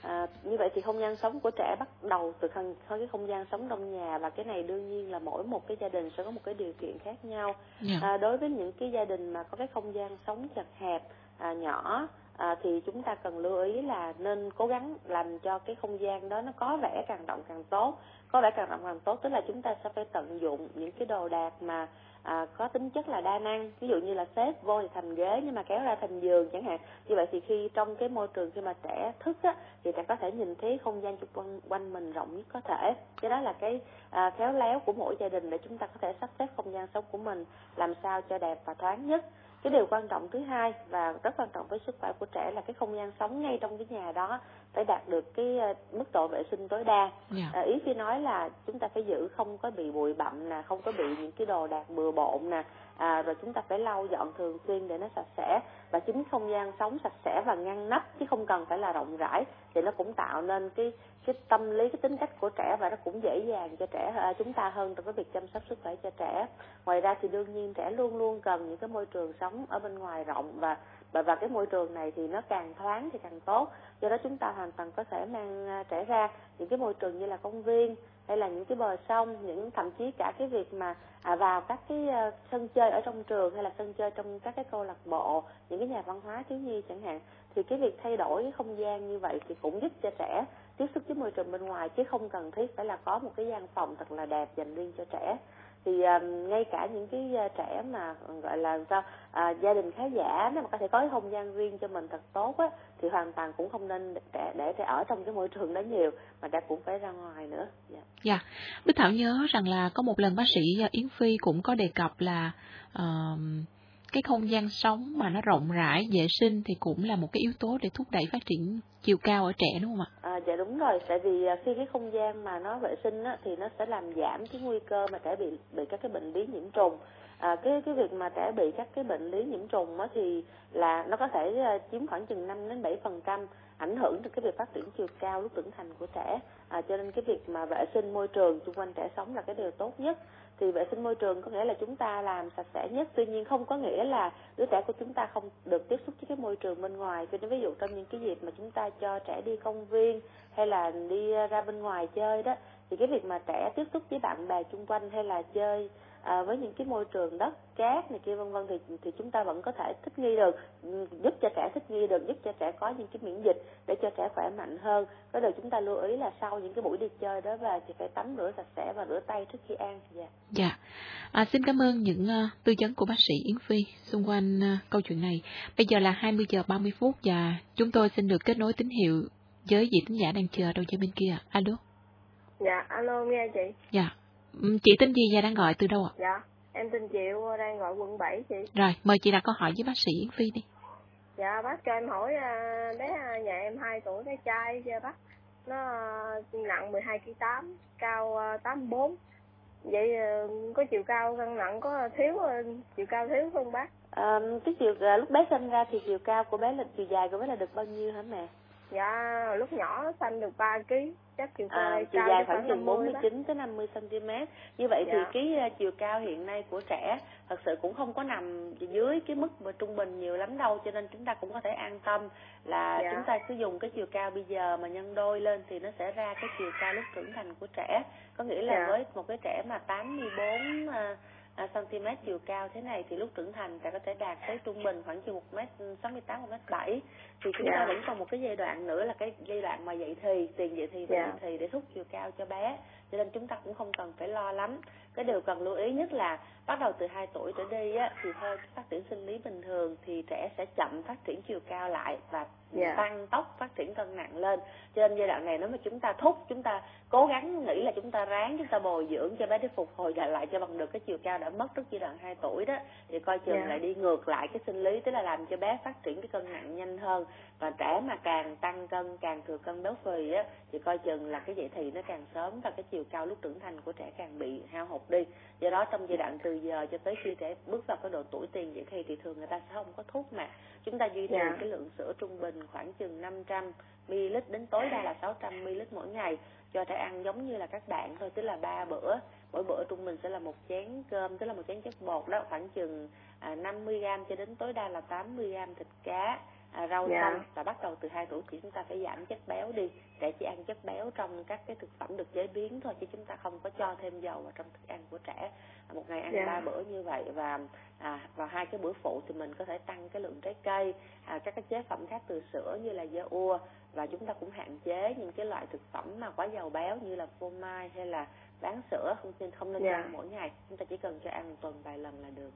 F: À, như vậy thì không gian sống của trẻ bắt đầu từ thân cái không gian sống trong nhà và cái này đương nhiên là mỗi một cái gia đình sẽ có một cái điều kiện khác nhau. Yeah.
A: Dạ.
F: À, đối với những cái gia đình mà có cái không gian sống chật hẹp à, nhỏ à, thì chúng ta cần lưu ý là nên cố gắng làm cho cái không gian đó nó có vẻ càng rộng càng tốt. Có vẻ càng rộng càng tốt tức là chúng ta sẽ phải tận dụng những cái đồ đạc mà à, có tính chất là đa năng. Ví dụ như là xếp vô thì thành ghế nhưng mà kéo ra thành giường chẳng hạn. Như vậy thì khi trong cái môi trường khi mà trẻ thức á thì trẻ có thể nhìn thấy không gian xung quanh, quanh mình rộng nhất có thể. Cái đó là cái à, khéo léo của mỗi gia đình để chúng ta có thể sắp xếp không gian sống của mình làm sao cho đẹp và thoáng nhất cái điều quan trọng thứ hai và rất quan trọng với sức khỏe của trẻ là cái không gian sống ngay trong cái nhà đó phải đạt được cái ờ, mức độ vệ sinh tối đa yeah.
A: Dạ.
F: à, ý khi nói là chúng ta phải giữ không có bị bụi bặm nè không có bị những cái đồ đạc bừa bộn nè à, rồi chúng ta phải lau dọn thường xuyên để nó sạch sẽ. Và chính không gian sống sạch sẽ và ngăn nắp chứ không cần phải là rộng rãi thì nó cũng tạo nên cái cái tâm lý cái tính cách của trẻ và nó cũng dễ dàng cho trẻ à, chúng ta hơn trong cái việc chăm sóc sức khỏe cho trẻ. Ngoài ra thì đương nhiên trẻ luôn luôn cần những cái môi trường sống ở bên ngoài rộng và và và cái môi trường này thì nó càng thoáng thì càng tốt. Do đó chúng ta hoàn toàn có thể mang à, trẻ ra những cái môi trường như là công viên hay là những cái bờ sông những thậm chí cả cái việc mà à, vào các cái uh, sân chơi ở trong trường hay là sân chơi trong các cái câu lạc bộ những cái nhà văn hóa thiếu nhi chẳng hạn thì cái việc thay đổi cái không gian như vậy thì cũng giúp cho trẻ tiếp xúc với môi trường bên ngoài chứ không cần thiết phải là có một cái gian phòng thật là đẹp dành riêng cho trẻ thì ờ, ngay cả những cái uh, trẻ mà gọi là sao à, gia đình khá giả nếu mà có thể có cái không gian riêng cho mình thật tốt á thì hoàn toàn cũng không nên để để trẻ ở trong cái môi trường đó nhiều mà trẻ cũng phải ra ngoài nữa
A: dạ yeah. bích thảo nhớ rằng là có một lần bác sĩ yến phi cũng có đề cập là uh, cái không gian sống mà nó rộng rãi vệ sinh thì cũng là một cái yếu tố để thúc đẩy phát triển chiều cao ở trẻ đúng không ạ?
F: À, dạ đúng rồi, tại vì à, khi cái không gian mà nó vệ sinh á, thì nó sẽ làm giảm cái nguy cơ mà trẻ bị bị các cái bệnh lý nhiễm trùng. À, cái cái việc mà trẻ bị các cái bệnh lý nhiễm trùng á, thì là nó có thể à, chiếm khoảng chừng 5 đến 7 phần trăm ảnh hưởng đến cái việc phát triển chiều cao lúc trưởng thành của trẻ à, cho nên cái việc mà vệ sinh môi trường xung quanh trẻ sống là cái điều tốt nhất thì vệ sinh môi trường có nghĩa là chúng ta làm sạch sẽ nhất. Tuy nhiên không có nghĩa là đứa trẻ của chúng ta không được tiếp xúc với cái môi trường bên ngoài. Cho nên ví dụ trong những cái dịp mà chúng ta cho trẻ đi công viên hay là đi ra bên ngoài chơi đó, thì cái việc mà trẻ tiếp xúc với bạn bè xung quanh hay là chơi à, với những cái môi trường đất cát này kia vân vân thì thì chúng ta vẫn có thể thích nghi được ừ, giúp cho trẻ thích nghi được giúp cho trẻ có những cái miễn dịch để cho trẻ khỏe mạnh hơn. Cái điều chúng ta lưu ý là sau những cái buổi đi chơi đó về thì phải tắm rửa sạch sẽ và rửa tay trước khi ăn. Dạ.
A: Dạ. À, xin cảm ơn những uh, tư vấn của bác sĩ Yến Phi xung quanh uh, câu chuyện này. Bây giờ là 20 giờ 30 phút và chúng tôi xin được kết nối tín hiệu với vị thính giả đang chờ đầu dây bên kia. Alo.
H: Dạ alo nghe chị.
A: Dạ chị tên gì và đang gọi từ đâu ạ?
H: Dạ em tên Diệu đang gọi quận 7 chị.
A: Rồi mời chị đặt câu hỏi với bác sĩ Yến Phi đi.
H: Dạ bác cho em hỏi à, bé à, nhà em 2 tuổi bé trai chưa bác? Nó à, nặng 12 kg 8 cao 84 vậy có chiều cao cân nặng có thiếu chiều cao thiếu không bác?
F: À, cái chiều lúc bé sinh ra thì chiều cao của bé là chiều dài của bé là được bao nhiêu hả mẹ
H: dạ lúc nhỏ xanh được 3 kg chắc chiều cao
F: à, chiều dài khoảng chừng 49 tới 50 cm như vậy
H: dạ.
F: thì cái chiều cao hiện nay của trẻ thật sự cũng không có nằm dưới cái mức mà trung bình nhiều lắm đâu cho nên chúng ta cũng có thể an tâm là
H: dạ.
F: chúng ta sử dụng cái chiều cao bây giờ mà nhân đôi lên thì nó sẽ ra cái chiều cao lúc trưởng thành của trẻ có nghĩa là
H: dạ.
F: với một cái trẻ mà 84 à, cm chiều cao thế này thì lúc trưởng thành ta có thể đạt tới trung bình khoảng chừng một mét sáu mươi tám một mét bảy thì chúng
H: dạ.
F: ta vẫn còn một cái giai đoạn nữa là cái giai đoạn mà dậy thì tiền dậy thì và
H: dạ.
F: dậy thì để thúc chiều cao cho bé cho nên chúng ta cũng không cần phải lo lắm cái điều cần lưu ý nhất là bắt đầu từ 2 tuổi trở đi á, thì theo phát triển sinh lý bình thường thì trẻ sẽ chậm phát triển chiều cao lại và
H: yeah.
F: tăng tốc phát triển cân nặng lên cho nên giai đoạn này nếu mà chúng ta thúc chúng ta cố gắng nghĩ là chúng ta ráng chúng ta bồi dưỡng cho bé để phục hồi lại lại cho bằng được cái chiều cao đã mất trước giai đoạn 2 tuổi đó thì coi chừng
H: yeah.
F: lại đi ngược lại cái sinh lý tức là làm cho bé phát triển cái cân nặng nhanh hơn và trẻ mà càng tăng cân càng thừa cân béo phì á thì coi chừng là cái dậy thì nó càng sớm và cái chiều cao lúc trưởng thành của trẻ càng bị hao hụt đi do đó trong giai đoạn từ giờ cho tới khi trẻ bước vào cái độ tuổi tiền dậy thì thì thường người ta sẽ không có thuốc mà chúng ta duy trì
H: yeah.
F: cái lượng sữa trung bình khoảng chừng 500 ml đến tối đa là 600 ml mỗi ngày cho trẻ ăn giống như là các bạn thôi tức là ba bữa. Mỗi bữa trung bình sẽ là một chén cơm tức là một chén chất bột đó khoảng chừng à, 50 gram cho đến tối đa là 80 gram thịt cá à, rau
H: dạ.
F: xanh và bắt đầu từ 2 tuổi thì chúng ta phải giảm chất béo đi trẻ chỉ ăn chất béo trong các cái thực phẩm được chế biến thôi chứ chúng ta không có cho thêm dầu vào trong thức ăn của trẻ một ngày ăn
H: dạ.
F: ba bữa như vậy và à, vào hai cái bữa phụ thì mình có thể tăng cái lượng trái cây à, các cái chế phẩm khác từ sữa như là dưa ua và chúng ta cũng hạn chế những cái loại thực phẩm mà quá giàu béo như là phô mai hay là bán sữa không nên không nên
H: dạ.
F: ăn mỗi ngày chúng ta chỉ cần cho ăn một tuần vài lần là được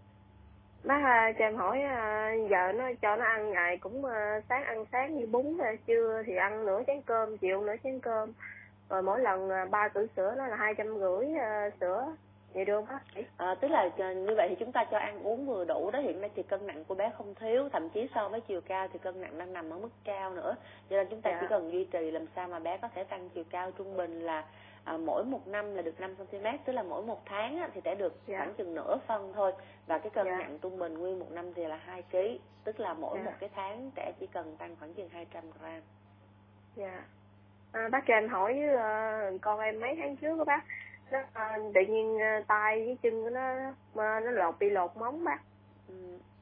H: bác à, cho em hỏi à, giờ nó cho nó ăn ngày cũng à, sáng ăn sáng như bún trưa thì ăn nửa chén cơm chiều nửa chén cơm. Rồi mỗi lần ba cữ sữa nó là hai trăm rưỡi sữa. Vậy được không?
F: À, tức là như vậy thì chúng ta cho ăn uống vừa đủ đó hiện nay thì cân nặng của bé không thiếu thậm chí so với chiều cao thì cân nặng đang nằm ở mức cao nữa. Cho nên chúng ta
H: dạ.
F: chỉ cần duy trì làm sao mà bé có thể tăng chiều cao trung bình là à, mỗi một năm là được 5 cm tức là mỗi một tháng á, thì sẽ được
H: dạ.
F: khoảng chừng nửa phân thôi và cái cân
H: dạ.
F: nặng trung bình nguyên một năm thì là 2 kg tức là mỗi
H: dạ.
F: một cái tháng trẻ chỉ cần tăng khoảng chừng 200 gram
H: dạ à, bác cho em hỏi với uh, con em mấy tháng trước đó bác nó uh, tự nhiên uh, tay với chân của nó mà nó lột bị lột móng bác
F: ừ.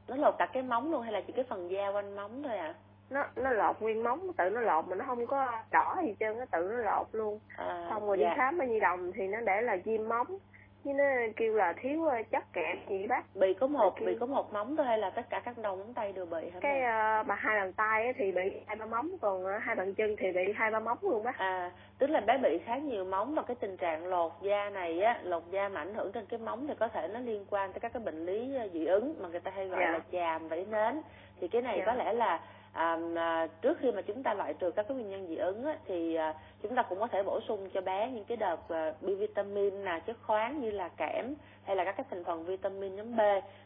F: nó lột cả cái móng luôn hay là chỉ cái phần da quanh móng thôi à
H: nó nó lột nguyên móng tự nó lột mà nó không có đỏ gì trơn nó tự nó lột luôn
F: à,
H: xong rồi
F: dạ.
H: đi khám ở nhi đồng thì nó để là viêm móng chứ nó kêu là thiếu chất kẽm gì bác
F: bị có một
H: kêu...
F: bị có một móng thôi hay là tất cả các đầu móng tay đều bị hả
H: cái uh, mà hai bàn tay thì bị hai ba móng còn hai bàn chân thì bị hai ba móng luôn bác
F: à tức là bé bị khá nhiều móng và cái tình trạng lột da này á lột da mà ảnh hưởng trên cái móng thì có thể nó liên quan tới các cái bệnh lý dị ứng mà người ta hay gọi
H: dạ.
F: là chàm vảy nến thì cái này
H: dạ.
F: có lẽ là à, trước khi mà chúng ta loại trừ các cái nguyên nhân dị ứng á, thì à, chúng ta cũng có thể bổ sung cho bé những cái đợt à, B vitamin là chất khoáng như là kẽm hay là các cái thành phần vitamin nhóm B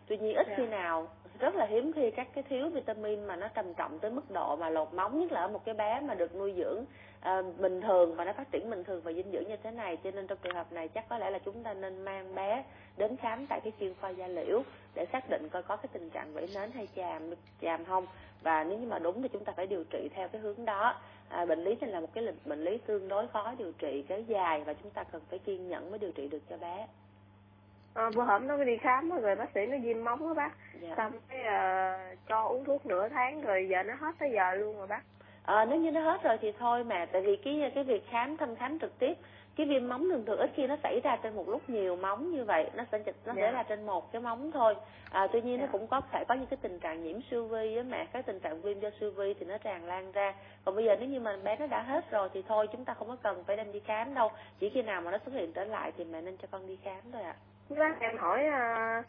F: tuy nhiên ít
H: Dạ.
F: khi nào rất là hiếm khi các cái thiếu vitamin mà nó trầm trọng tới mức độ mà lột móng nhất là ở một cái bé mà được nuôi dưỡng à, bình thường và nó phát triển bình thường và dinh dưỡng như thế này. Cho nên trong trường hợp này chắc có lẽ là chúng ta nên mang bé đến khám tại cái chuyên khoa da liễu để xác định coi có cái tình trạng vẩy nến hay chàm chàm không. Và nếu như mà đúng thì chúng ta phải điều trị theo cái hướng đó. À, bệnh lý này là một cái bệnh lý tương đối khó điều trị kéo dài và chúng ta cần phải kiên nhẫn mới điều trị được cho bé
I: à, bữa hổm nó đi khám rồi bác sĩ nó viêm móng đó bác dạ. xong cái uh, cho uống thuốc nửa tháng rồi giờ nó hết tới giờ luôn rồi bác
F: à, nếu như nó hết rồi thì thôi mà tại vì cái cái việc khám thăm khám trực tiếp cái viêm móng thường thường ít khi nó xảy ra trên một lúc nhiều móng như vậy nó sẽ nó yeah. sẽ dạ. là trên một cái móng thôi à, tuy nhiên yeah. nó dạ. cũng có thể có những cái tình trạng nhiễm siêu vi á mẹ các tình trạng viêm do siêu vi thì nó tràn lan ra còn bây giờ nếu như mà bé nó đã hết rồi thì thôi chúng ta không có cần phải đem đi khám đâu chỉ khi nào mà nó xuất hiện trở lại thì mẹ nên cho con đi khám thôi ạ
I: à. Bác em hỏi à,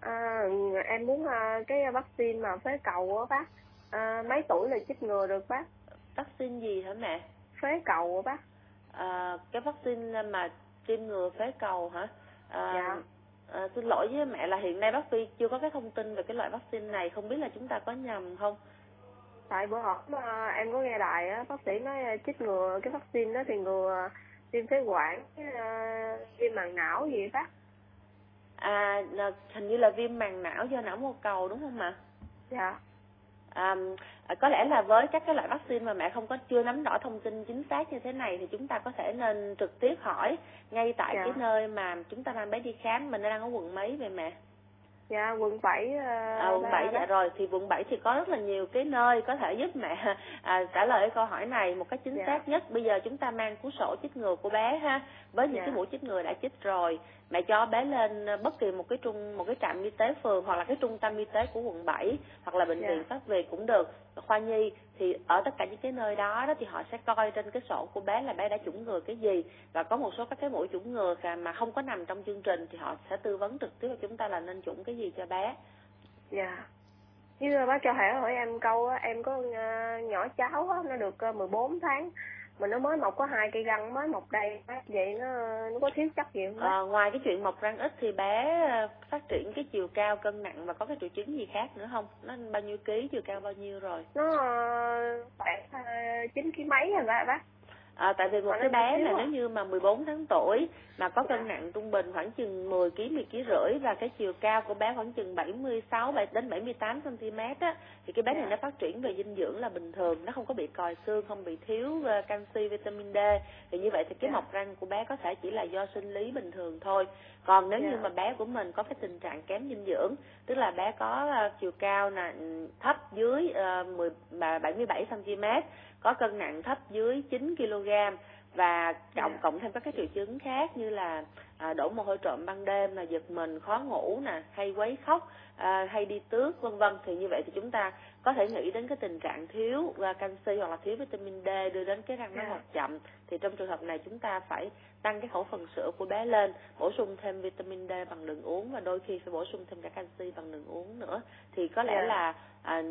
I: à, em muốn à, cái vaccine mà phế cầu á bác. À, mấy tuổi là chích ngừa được bác?
F: Vaccine gì hả mẹ?
I: Phế cầu bác.
F: À, cái vaccine mà tiêm ngừa phế cầu hả?
I: À, dạ.
F: à, xin lỗi với mẹ là hiện nay bác phi chưa có cái thông tin về cái loại vaccine này. Không biết là chúng ta có nhầm không?
I: Tại bữa họp em có nghe đài á bác sĩ nói chích ngừa cái vaccine đó thì ngừa viêm phế quản viêm màng não gì bác
F: à hình như là viêm màng não do não mô cầu đúng không ạ?
I: Dạ.
F: À, có lẽ là với các cái loại vaccine mà mẹ không có chưa nắm rõ thông tin chính xác như thế này thì chúng ta có thể nên trực tiếp hỏi ngay tại dạ. cái nơi mà chúng ta mang bé đi khám mình đang ở quận mấy vậy mẹ
I: dạ quận 7 uh,
F: à, quận 7 dạ rồi thì quận 7 thì có rất là nhiều cái nơi có thể giúp mẹ à, trả lời câu hỏi này một cách chính dạ. xác nhất bây giờ chúng ta mang cuốn sổ chích ngừa của bé ha với những dạ. cái mũi chích ngừa đã chích rồi mẹ cho bé lên bất kỳ một cái trung một cái trạm y tế phường hoặc là cái trung tâm y tế của quận 7 hoặc là bệnh. Dạ. viện phát việt cũng được khoa nhi thì ở tất cả những cái nơi đó đó thì họ sẽ coi trên cái sổ của bé là bé đã chủng ngừa cái gì. Và có một số các cái mũi chủng ngừa mà không có nằm trong chương trình thì họ sẽ tư vấn trực tiếp cho chúng ta là nên chủng cái gì cho bé.
I: Dạ. Yeah. như bác cho hỏi hỏi em câu em có ờ, nhỏ cháu á, nó được ờ, 14 tháng mà nó mới mọc có hai cây răng mới mọc đây vậy nó nó có thiếu chất gì không
F: à, ngoài cái chuyện mọc răng ít thì bé ờ, phát triển cái chiều cao cân nặng và có cái triệu chứng gì khác nữa không? Nó bao nhiêu ký chiều cao bao nhiêu rồi?
I: Nó khoảng chín ký mấy rồi bác
F: à, tại vì một cái bé là nếu như mà 14 tháng tuổi mà có cân nặng trung bình khoảng chừng 10 kg 10 kg rưỡi và cái chiều cao của bé khoảng chừng 76 đến 78 cm á thì cái bé này dạ. nó phát triển về dinh dưỡng là bình thường nó không có bị còi xương không bị thiếu uh, canxi vitamin D thì như vậy thì cái dạ. mọc răng của bé có thể chỉ là do sinh lý bình thường thôi còn nếu như dạ. mà bé của mình có cái tình trạng kém dinh dưỡng tức là bé có uh, chiều cao là thấp dưới uh, 10 77 cm có cân nặng thấp dưới 9 kg và cộng yeah. cộng thêm các cái triệu chứng khác như là à, đổ mồ hôi trộm ban đêm là giật mình khó ngủ nè hay quấy khóc à, hay đi tước vân vân thì như vậy thì chúng ta có thể nghĩ đến cái tình trạng thiếu và canxi hoặc là thiếu vitamin D đưa đến cái răng nó mọc chậm thì trong trường hợp này chúng ta phải tăng cái khẩu phần sữa của bé lên bổ sung thêm vitamin D bằng đường uống và đôi khi phải bổ sung thêm cả canxi bằng đường uống nữa thì có lẽ yeah. là à,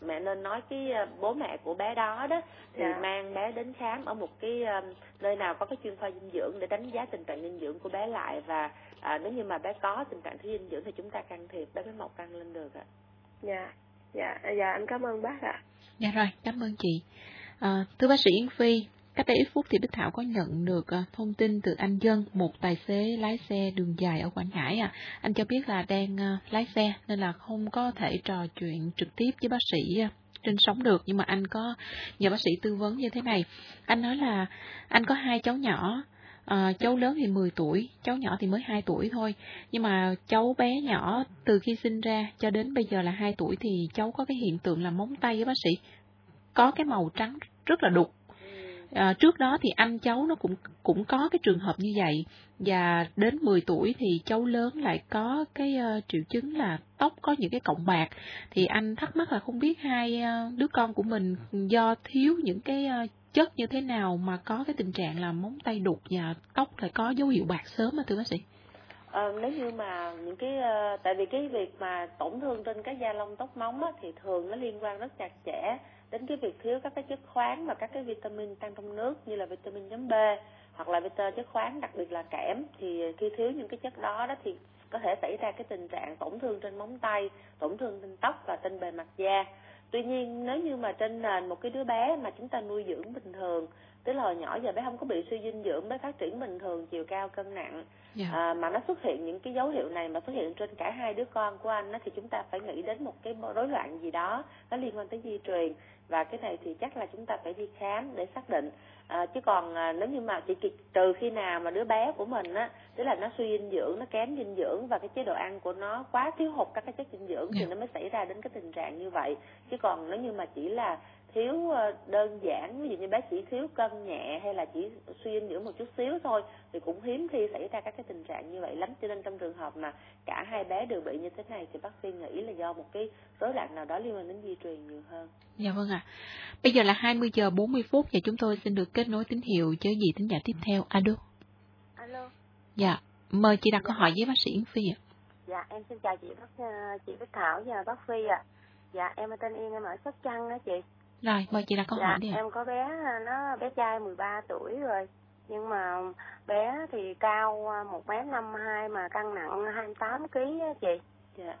F: mẹ nên nói cái à, bố mẹ của bé đó đó thì yeah. mang bé đến khám ở một cái um, nơi nào có cái chuyên khoa dinh dưỡng để đánh giá tình trạng dinh dưỡng của bé lại và à, nếu như mà bé có tình trạng thiếu dinh dưỡng thì chúng ta can thiệp bé mới mọc răng lên được ạ.
I: Dạ, dạ, dạ anh cảm ơn bác ạ.
A: Dạ rồi, cảm ơn chị. À, thưa bác sĩ Yến Phi, Cách đây ít phút thì Bích Thảo có nhận được à, thông tin từ anh Dân, một tài xế lái xe đường dài ở Quảng Ngãi. À. Anh cho biết là đang à, lái xe nên là không có thể trò chuyện trực tiếp với bác sĩ à, trên sóng được nhưng mà anh có nhờ bác sĩ tư vấn như thế này anh nói là anh có hai cháu nhỏ à, cháu lớn thì 10 tuổi cháu nhỏ thì mới 2 tuổi thôi. Nhưng mà cháu bé nhỏ từ khi sinh ra cho đến bây giờ là 2 tuổi thì cháu có cái hiện tượng là móng tay với bác sĩ. Có cái màu trắng rất là đục. À, trước đó thì anh cháu nó cũng cũng có cái trường hợp như vậy. Và đến 10 tuổi thì cháu lớn lại có cái uh, triệu chứng là tóc có những cái cọng bạc. Thì anh thắc mắc là không biết hai uh, đứa con của mình do thiếu những cái uh, chất như thế nào mà có cái tình trạng là móng tay đục và tóc lại có dấu hiệu bạc sớm mà thưa bác sĩ?
F: À, nếu như mà những cái ờ, tại vì cái việc mà tổn thương trên cái da lông tóc móng á, thì thường nó liên quan rất chặt chẽ đến cái việc thiếu các cái chất khoáng và các cái vitamin tăng trong nước như là vitamin nhóm B hoặc là vitamin chất khoáng đặc biệt là kẽm. Thì khi thiếu những cái chất đó đó thì có thể xảy ra cái tình trạng tổn thương trên móng tay tổn thương trên tóc và trên bề mặt da tuy nhiên, nếu như mà trên nền một cái đứa bé mà chúng ta nuôi dưỡng bình thường, tức là hồi nhỏ giờ bé không có bị suy dinh dưỡng, bé phát triển bình thường, chiều cao, cân nặng yeah.
A: Dạ.
F: à, mà nó xuất hiện những cái dấu hiệu này mà xuất hiện trên cả hai đứa con của anh đó, thì chúng ta phải nghĩ đến một cái rối loạn gì đó nó liên quan tới di truyền và cái này thì chắc là chúng ta phải đi khám để xác định à, chứ còn à, nếu như mà chỉ trừ khi nào mà đứa bé của mình á tức là nó suy dinh dưỡng nó kém dinh dưỡng và cái chế độ ăn của nó quá thiếu hụt các cái chất dinh dưỡng thì
A: Dạ.
F: nó mới xảy ra đến cái tình trạng như vậy chứ còn nếu như mà chỉ là thiếu ờ, đơn giản ví dụ như bé chỉ thiếu cân nhẹ hay là chỉ suy dinh dưỡng một chút xíu thôi thì cũng hiếm khi xảy ra các cái tình trạng như vậy lắm cho nên trong trường hợp mà cả hai bé đều bị như thế này thì bác sĩ nghĩ là do một cái rối loạn nào đó liên quan đến di truyền nhiều hơn
A: Dạ vâng ạ. Bây giờ là 20 giờ 40 phút và chúng tôi xin được kết nối tín hiệu với vị thính giả tiếp theo. Alo.
J: alo
A: Dạ, mời chị đặt câu hỏi với bác sĩ Yến Phi ạ.
J: dạ em xin chào chị bác ờ, chị Bích Thảo và bác Phi ạ dạ em tên Yên em ở Sóc Trăng đó chị
A: Rồi, mời chị đặt câu
J: dạ
A: hỏi đi ạ.
J: em có bé nó bé trai 13 tuổi rồi. Nhưng mà bé thì cao ờ, một mét năm hai mà cân nặng 28 kg á chị.
F: Dạ.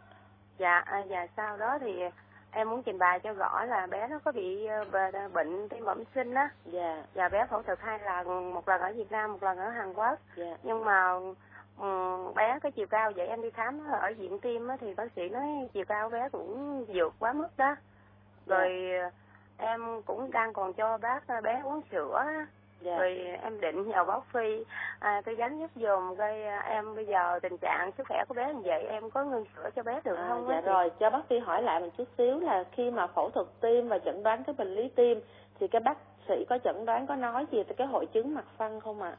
J: Dạ à, và sau đó thì em muốn trình bày cho rõ là bé nó có bị bề- bệnh tim bẩm sinh á.
F: Dạ.
J: Và bé phẫu thuật hai lần một lần ở Việt Nam một lần ở Hàn Quốc.
F: Dạ.
J: Nhưng mà ừm, bé cái chiều cao vậy em đi khám ở viện tim á thì bác sĩ nói chiều cao bé cũng vượt quá mức đó. Rồi em cũng đang còn cho bác ờ, bé uống sữa. Á.
F: dạ.
J: Rồi em định nhờ bác Phi à, tư vấn giúp dùm coi à, em bây giờ tình trạng sức khỏe của bé như vậy em có ngưng sữa cho bé được
F: À,
J: không
F: dạ rồi cho bác sĩ hỏi lại một chút xíu là khi mà phẫu thuật tim và chẩn đoán cái bệnh lý tim thì cái bác sĩ có chẩn đoán có nói gì tới cái hội chứng mặt phân không ạ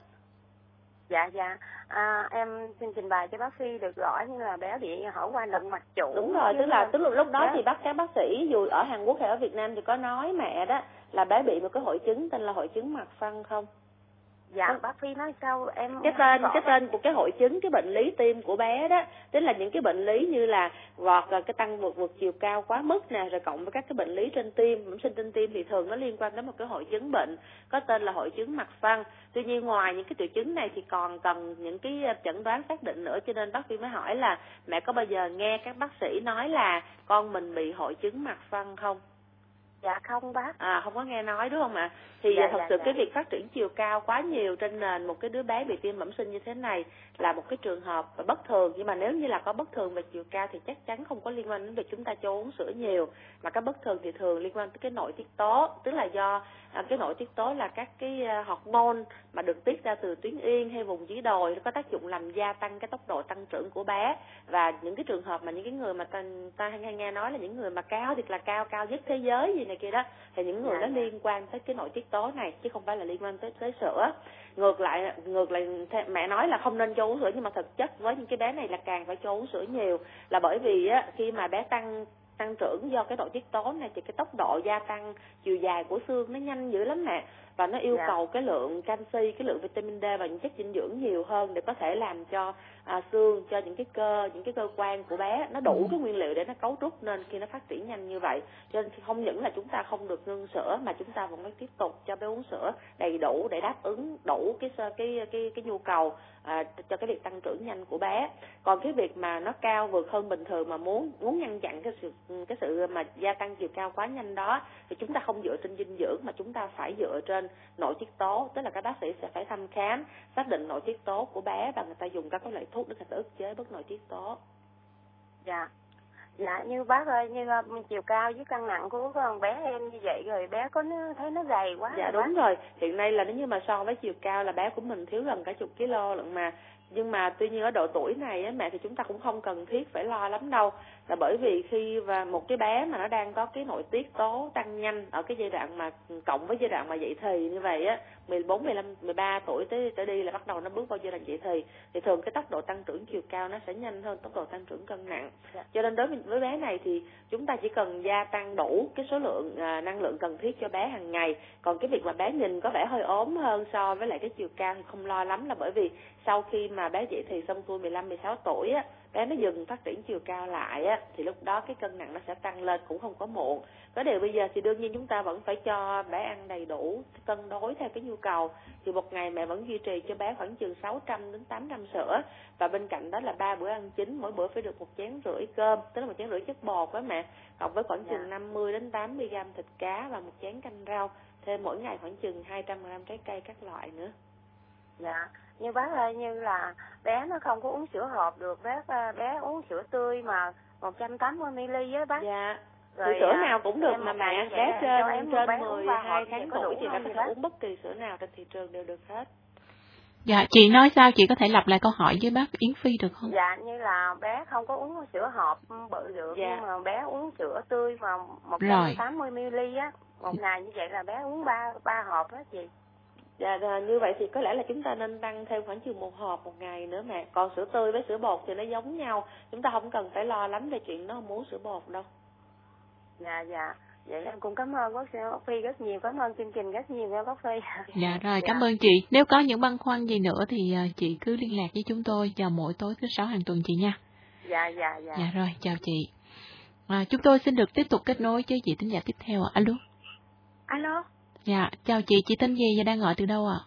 J: dạ dạ à, em xin trình bày cho bác Phi được rõ như là bé bị hở qua động mạch chủ
F: đúng rồi tức là tức là lúc đó
J: Dạ.
F: thì bác các bác sĩ dù ở Hàn Quốc hay ở Việt Nam thì có nói mẹ đó là bé bị một cái hội chứng tên là hội chứng mặt phân không
J: dạ bác Phi nói sao? Em
F: cái tên cái tên của cái hội chứng cái bệnh lý tim của bé đó tức là những cái bệnh lý như là vọt rồi cái tăng vượt vượt chiều cao quá mức nè rồi cộng với các cái bệnh lý trên tim bẩm sinh trên tim thì thường nó liên quan đến một cái hội chứng bệnh có tên là hội chứng mặt phân tuy nhiên ngoài những cái triệu chứng này thì còn cần những cái ờ, chẩn đoán xác định nữa cho nên bác sĩ mới hỏi là mẹ có bao giờ nghe các bác sĩ nói là con mình bị hội chứng mặt phân không
J: dạ không bác.
F: À không có nghe nói đúng không ạ? Thì
J: Dạ,
F: thật
J: dạ,
F: sự
J: dạ.
F: cái việc phát triển chiều cao quá nhiều trên nền một cái đứa bé bị tim bẩm sinh như thế này là một cái trường hợp bất thường. Nhưng mà nếu như là có bất thường về chiều cao thì chắc chắn không có liên quan đến việc chúng ta cho uống sữa nhiều. Mà cái bất thường thì thường liên quan tới cái nội tiết tố. Tức là do à, cái nội tiết tố là các cái à, hormone mà được tiết ra từ tuyến yên hay vùng dưới đồi. Nó có tác dụng làm gia tăng cái tốc độ tăng trưởng của bé. Và những cái trường hợp mà những cái người mà ta, ta hay, hay nghe nói là những người mà cao thiệt là cao cao nhất thế giới gì này kia đó thì những người
J: Dạ,
F: đó
J: dạ.
F: liên quan tới cái nội tiết tố này chứ không phải là liên quan tới tới sữa ngược lại ngược lại mẹ nói là không nên cho uống sữa nhưng mà thực chất với những cái bé này là càng phải cho uống sữa nhiều là bởi vì á khi mà bé tăng tăng trưởng do cái nội tiết tố này thì cái tốc độ gia tăng chiều dài của xương nó nhanh dữ lắm mẹ và nó yêu
J: Dạ.
F: cầu cái lượng canxi cái lượng vitamin D và những chất dinh dưỡng nhiều hơn để có thể làm cho à, xương cho những cái cơ những cái cơ quan của bé. Nó đủ
A: Ừ.
F: cái nguyên liệu để nó cấu trúc nên khi nó phát triển nhanh như vậy. Cho nên không những là chúng ta không được ngưng sữa mà chúng ta vẫn phải tiếp tục cho bé uống sữa đầy đủ để đáp ứng đủ cái sơ- cái cái cái nhu cầu à, cho cái việc tăng trưởng nhanh của bé. Còn cái việc mà nó cao vượt hơn bình thường mà muốn muốn ngăn chặn cái sự cái sự mà gia tăng chiều cao quá nhanh đó thì chúng ta không dựa trên dinh dưỡng mà chúng ta phải dựa trên nội tiết tố. Tức là các bác sĩ sẽ phải thăm khám xác định nội tiết tố của bé và người ta dùng các cái loại thuốc để người ta ức chế bớt nội tiết tố
J: dạ. Dạ như bác ơi như ờ, chiều cao với cân nặng của con bé em như vậy rồi bé có nó thấy nó gầy quá
F: dạ
J: rồi
F: đúng
J: bác.
F: rồi. Hiện nay là nếu như mà so với chiều cao là bé của mình thiếu gần cả chục kg lận mà nhưng mà tuy nhiên ở độ tuổi này á mẹ thì chúng ta cũng không cần thiết phải lo lắm đâu. Là bởi vì khi và một cái bé mà nó đang có cái nội tiết tố tăng nhanh ở cái giai đoạn mà cộng với giai đoạn mà dậy thì như vậy á 14, 15, 13 tuổi tới tới đi là bắt đầu nó bước vào giai đoạn dậy thì thì thường cái tốc độ tăng trưởng chiều cao nó sẽ nhanh hơn tốc độ tăng trưởng cân nặng.
J: Dạ.
F: cho nên đối với, với bé này thì chúng ta chỉ cần gia tăng đủ cái số lượng à, năng lượng cần thiết cho bé hàng ngày. Còn cái việc mà bé nhìn có vẻ hơi ốm hơn so với lại cái chiều cao thì không lo lắm là bởi vì sau khi mà bé dậy thì xong xuôi 15 16 tuổi á bé nó dừng phát triển chiều cao lại á thì lúc đó cái cân nặng nó sẽ tăng lên cũng không có muộn. Có điều bây giờ thì đương nhiên chúng ta vẫn phải cho bé ăn đầy đủ cân đối theo cái nhu cầu. Thì một ngày mẹ vẫn duy trì cho bé khoảng chừng 600 đến 800 sữa. Và bên cạnh đó là ba bữa ăn chính mỗi bữa phải được một chén rưỡi cơm tức là một chén rưỡi chất bột đó mẹ cộng với khoảng chừng 50 đến 80 gram thịt cá và một chén canh rau. Thêm mỗi ngày khoảng chừng 200 gram trái cây các loại nữa.
I: Dạ như bác ơi như là bé nó không có uống sữa hộp được bác à, bé uống sữa tươi mà 180 ml á bác.
F: Dạ.
I: Rồi
F: sữa
I: à,
F: nào cũng được mà
I: một
F: mẹ. bé trên
I: em
F: trên 12
I: hộp
F: tháng tuổi thì nó có thể uống bất kỳ sữa nào trên thị trường đều được hết.
A: Dạ, chị nói sao? Chị có thể lặp lại câu hỏi với bác Yến Phi được không?
I: dạ như là bé không có uống sữa hộp bự được
F: Dạ.
I: nhưng mà bé uống sữa tươi mà
A: Rồi.
I: 180 ml á một ngày như vậy là bé uống ba ba hộp đó chị
F: Dạ, rồi như vậy thì có lẽ là chúng ta nên tăng thêm khoảng chừng một hộp một ngày nữa mà. Còn sữa tươi với sữa bột thì nó giống nhau. Chúng ta không cần phải lo lắm về chuyện nó không uống sữa bột đâu.
I: dạ dạ vậy em cũng cảm ơn bác sĩ bác Phi rất nhiều cảm ơn chương trình rất nhiều nha bác Phi
A: Dạ rồi, cảm ơn chị. Nếu có những băn khoăn gì nữa thì à, chị cứ liên lạc với chúng tôi vào mỗi tối thứ sáu hàng tuần chị nha.
I: dạ dạ dạ
A: Dạ rồi, chào chị. À, chúng tôi xin được tiếp tục kết nối với chị tính giả tiếp theo ạ. Alo.
I: alo
A: Dạ, chào chị, chị tên gì và đang gọi từ đâu ạ?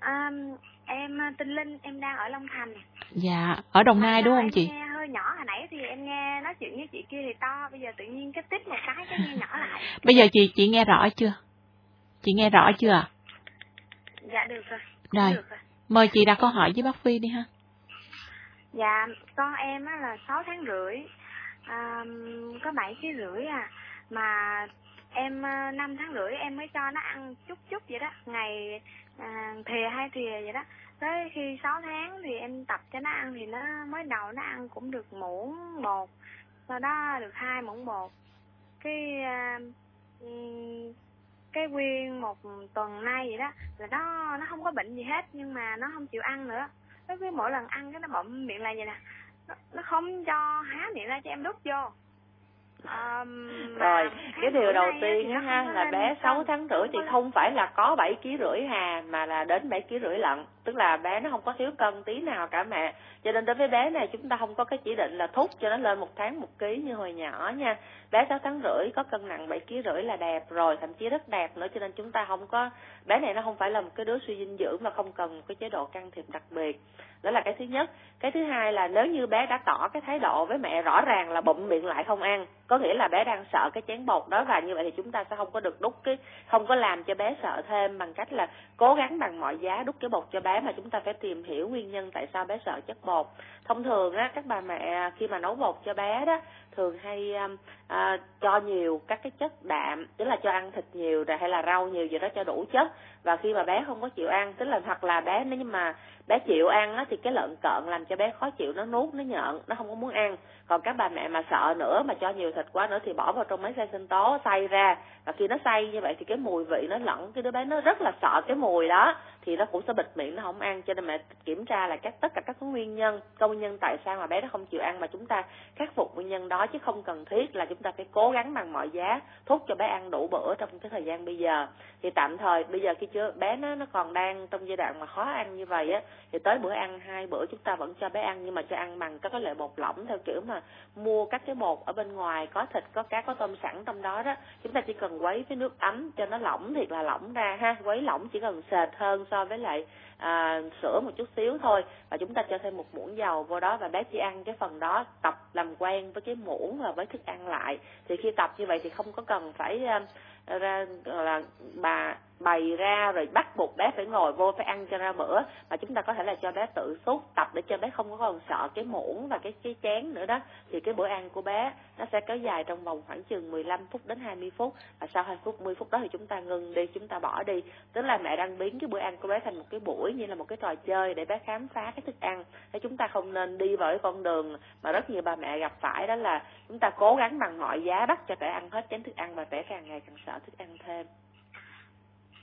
I: à, em tên Linh em đang ở Long Thành
A: Dạ, ở Đồng Nai đúng không chị?
I: nghe hơi nhỏ hồi nãy thì em nghe nói chuyện với chị kia thì to bây giờ tự nhiên cái tích một cái cái nghe nhỏ lại
A: Bây giờ chị chị nghe rõ chưa? Chị nghe rõ chưa
I: dạ được rồi
A: Rồi,
I: được rồi
A: mời chị đặt câu hỏi với bác Phi đi ha.
I: Dạ, con em á là 6 tháng rưỡi, à, có 7 ký rưỡi à. Mà em ờ, năm 5 tháng rưỡi em mới cho nó ăn chút chút vậy đó, ngày ờ, à, thìa hai thìa vậy đó. Tới khi 6 tháng thì em tập cho nó ăn thì nó mới đầu nó ăn cũng được muỗng bột, sau đó được hai muỗng bột. Cái à, cái nguyên một tuần nay vậy đó là nó nó không có bệnh gì hết nhưng mà nó không chịu ăn nữa. Nó cứ mỗi lần ăn cái nó bậm miệng lại vậy nè. Nó, nó không cho há miệng ra cho em đút vô.
F: Rồi,
I: tháng
F: cái điều đầu tiên á ha là bé 6
I: cân,
F: tháng rưỡi thì không phải là có 7 ký rưỡi hà mà là đến 7 ký rưỡi lận, tức là bé nó không có thiếu cân tí nào cả mẹ. Cho nên đối với bé này chúng ta không có cái chỉ định là thúc cho nó lên một tháng một ký như hồi nhỏ nha. Bé sáu tháng rưỡi có cân nặng bảy ký rưỡi là đẹp rồi, thậm chí rất đẹp nữa cho nên chúng ta không có bé này nó không phải là một cái đứa suy dinh dưỡng mà không cần một cái chế độ can thiệp đặc biệt. Đó là cái thứ nhất. Cái thứ hai là nếu như bé đã tỏ cái thái độ với mẹ rõ ràng là bụng miệng lại không ăn, có nghĩa là bé đang sợ cái chén bột đó và như vậy thì chúng ta sẽ không có được đút cái không có làm cho bé sợ thêm bằng cách là cố gắng bằng mọi giá đút cái bột cho bé mà chúng ta phải tìm hiểu nguyên nhân tại sao bé sợ chất bột. Thông thường á các bà mẹ khi mà nấu bột cho bé đó thường hay um, à, cho nhiều các cái chất đạm tức là cho ăn thịt nhiều rồi hay là rau nhiều gì đó cho đủ chất và khi mà bé không có chịu ăn tức là hoặc là bé nếu như mà bé chịu ăn á thì cái lợn cợn làm cho bé khó chịu, nó nuốt, nó nhợn, nó không có muốn ăn. Còn các bà mẹ mà sợ nữa, mà cho nhiều thịt quá nữa thì bỏ vào trong máy xay sinh tố, xay ra. Và khi nó xay như vậy thì cái mùi vị nó lẫn, cái đứa bé nó rất là sợ cái mùi đó. Thì nó cũng sẽ bịt miệng, nó không ăn. Cho nên mẹ kiểm tra là các, tất cả các nguyên nhân, công nhân tại sao mà bé nó không chịu ăn mà chúng ta khắc phục nguyên nhân đó. Chứ không cần thiết là chúng ta phải cố gắng bằng mọi giá thúc cho bé ăn đủ bữa trong cái thời gian bây giờ. Thì tạm thời, bây giờ khi chưa bé nó nó còn đang trong giai đoạn mà khó ăn như vậy á thì tới bữa ăn, hai bữa chúng ta vẫn cho bé ăn, nhưng mà cho ăn bằng các cái loại bột lỏng theo kiểu mà mua các cái bột ở bên ngoài, có thịt, có cá, có tôm sẵn trong đó đó. Chúng ta chỉ cần quấy với nước ấm cho nó lỏng thiệt là lỏng ra ha. Quấy lỏng chỉ cần sệt hơn so với lại à, sữa một chút xíu thôi. Và chúng ta cho thêm một muỗng dầu vô đó và bé chỉ ăn cái phần đó tập làm quen với cái muỗng và với thức ăn lại. Thì khi tập như vậy thì không có cần phải à, ra là bà bày ra rồi bắt buộc bé phải ngồi vô phải ăn cho ra bữa. Mà chúng ta có thể là cho bé tự xúc tập để cho bé không có còn sợ cái muỗng và cái cái chén nữa đó. Thì cái bữa ăn của bé nó sẽ kéo dài trong vòng khoảng chừng 15 phút đến 20 phút. Và sau 20 phút 10 phút đó thì chúng ta ngừng đi chúng ta bỏ đi. Tức là mẹ đang biến cái bữa ăn của bé thành một cái buổi như là một cái trò chơi để bé khám phá cái thức ăn. Thế chúng ta không nên đi vào cái con đường mà rất nhiều bà mẹ gặp phải đó là chúng ta cố gắng bằng mọi giá bắt cho trẻ ăn hết chén thức ăn và trẻ càng ngày càng sợ thức ăn thêm.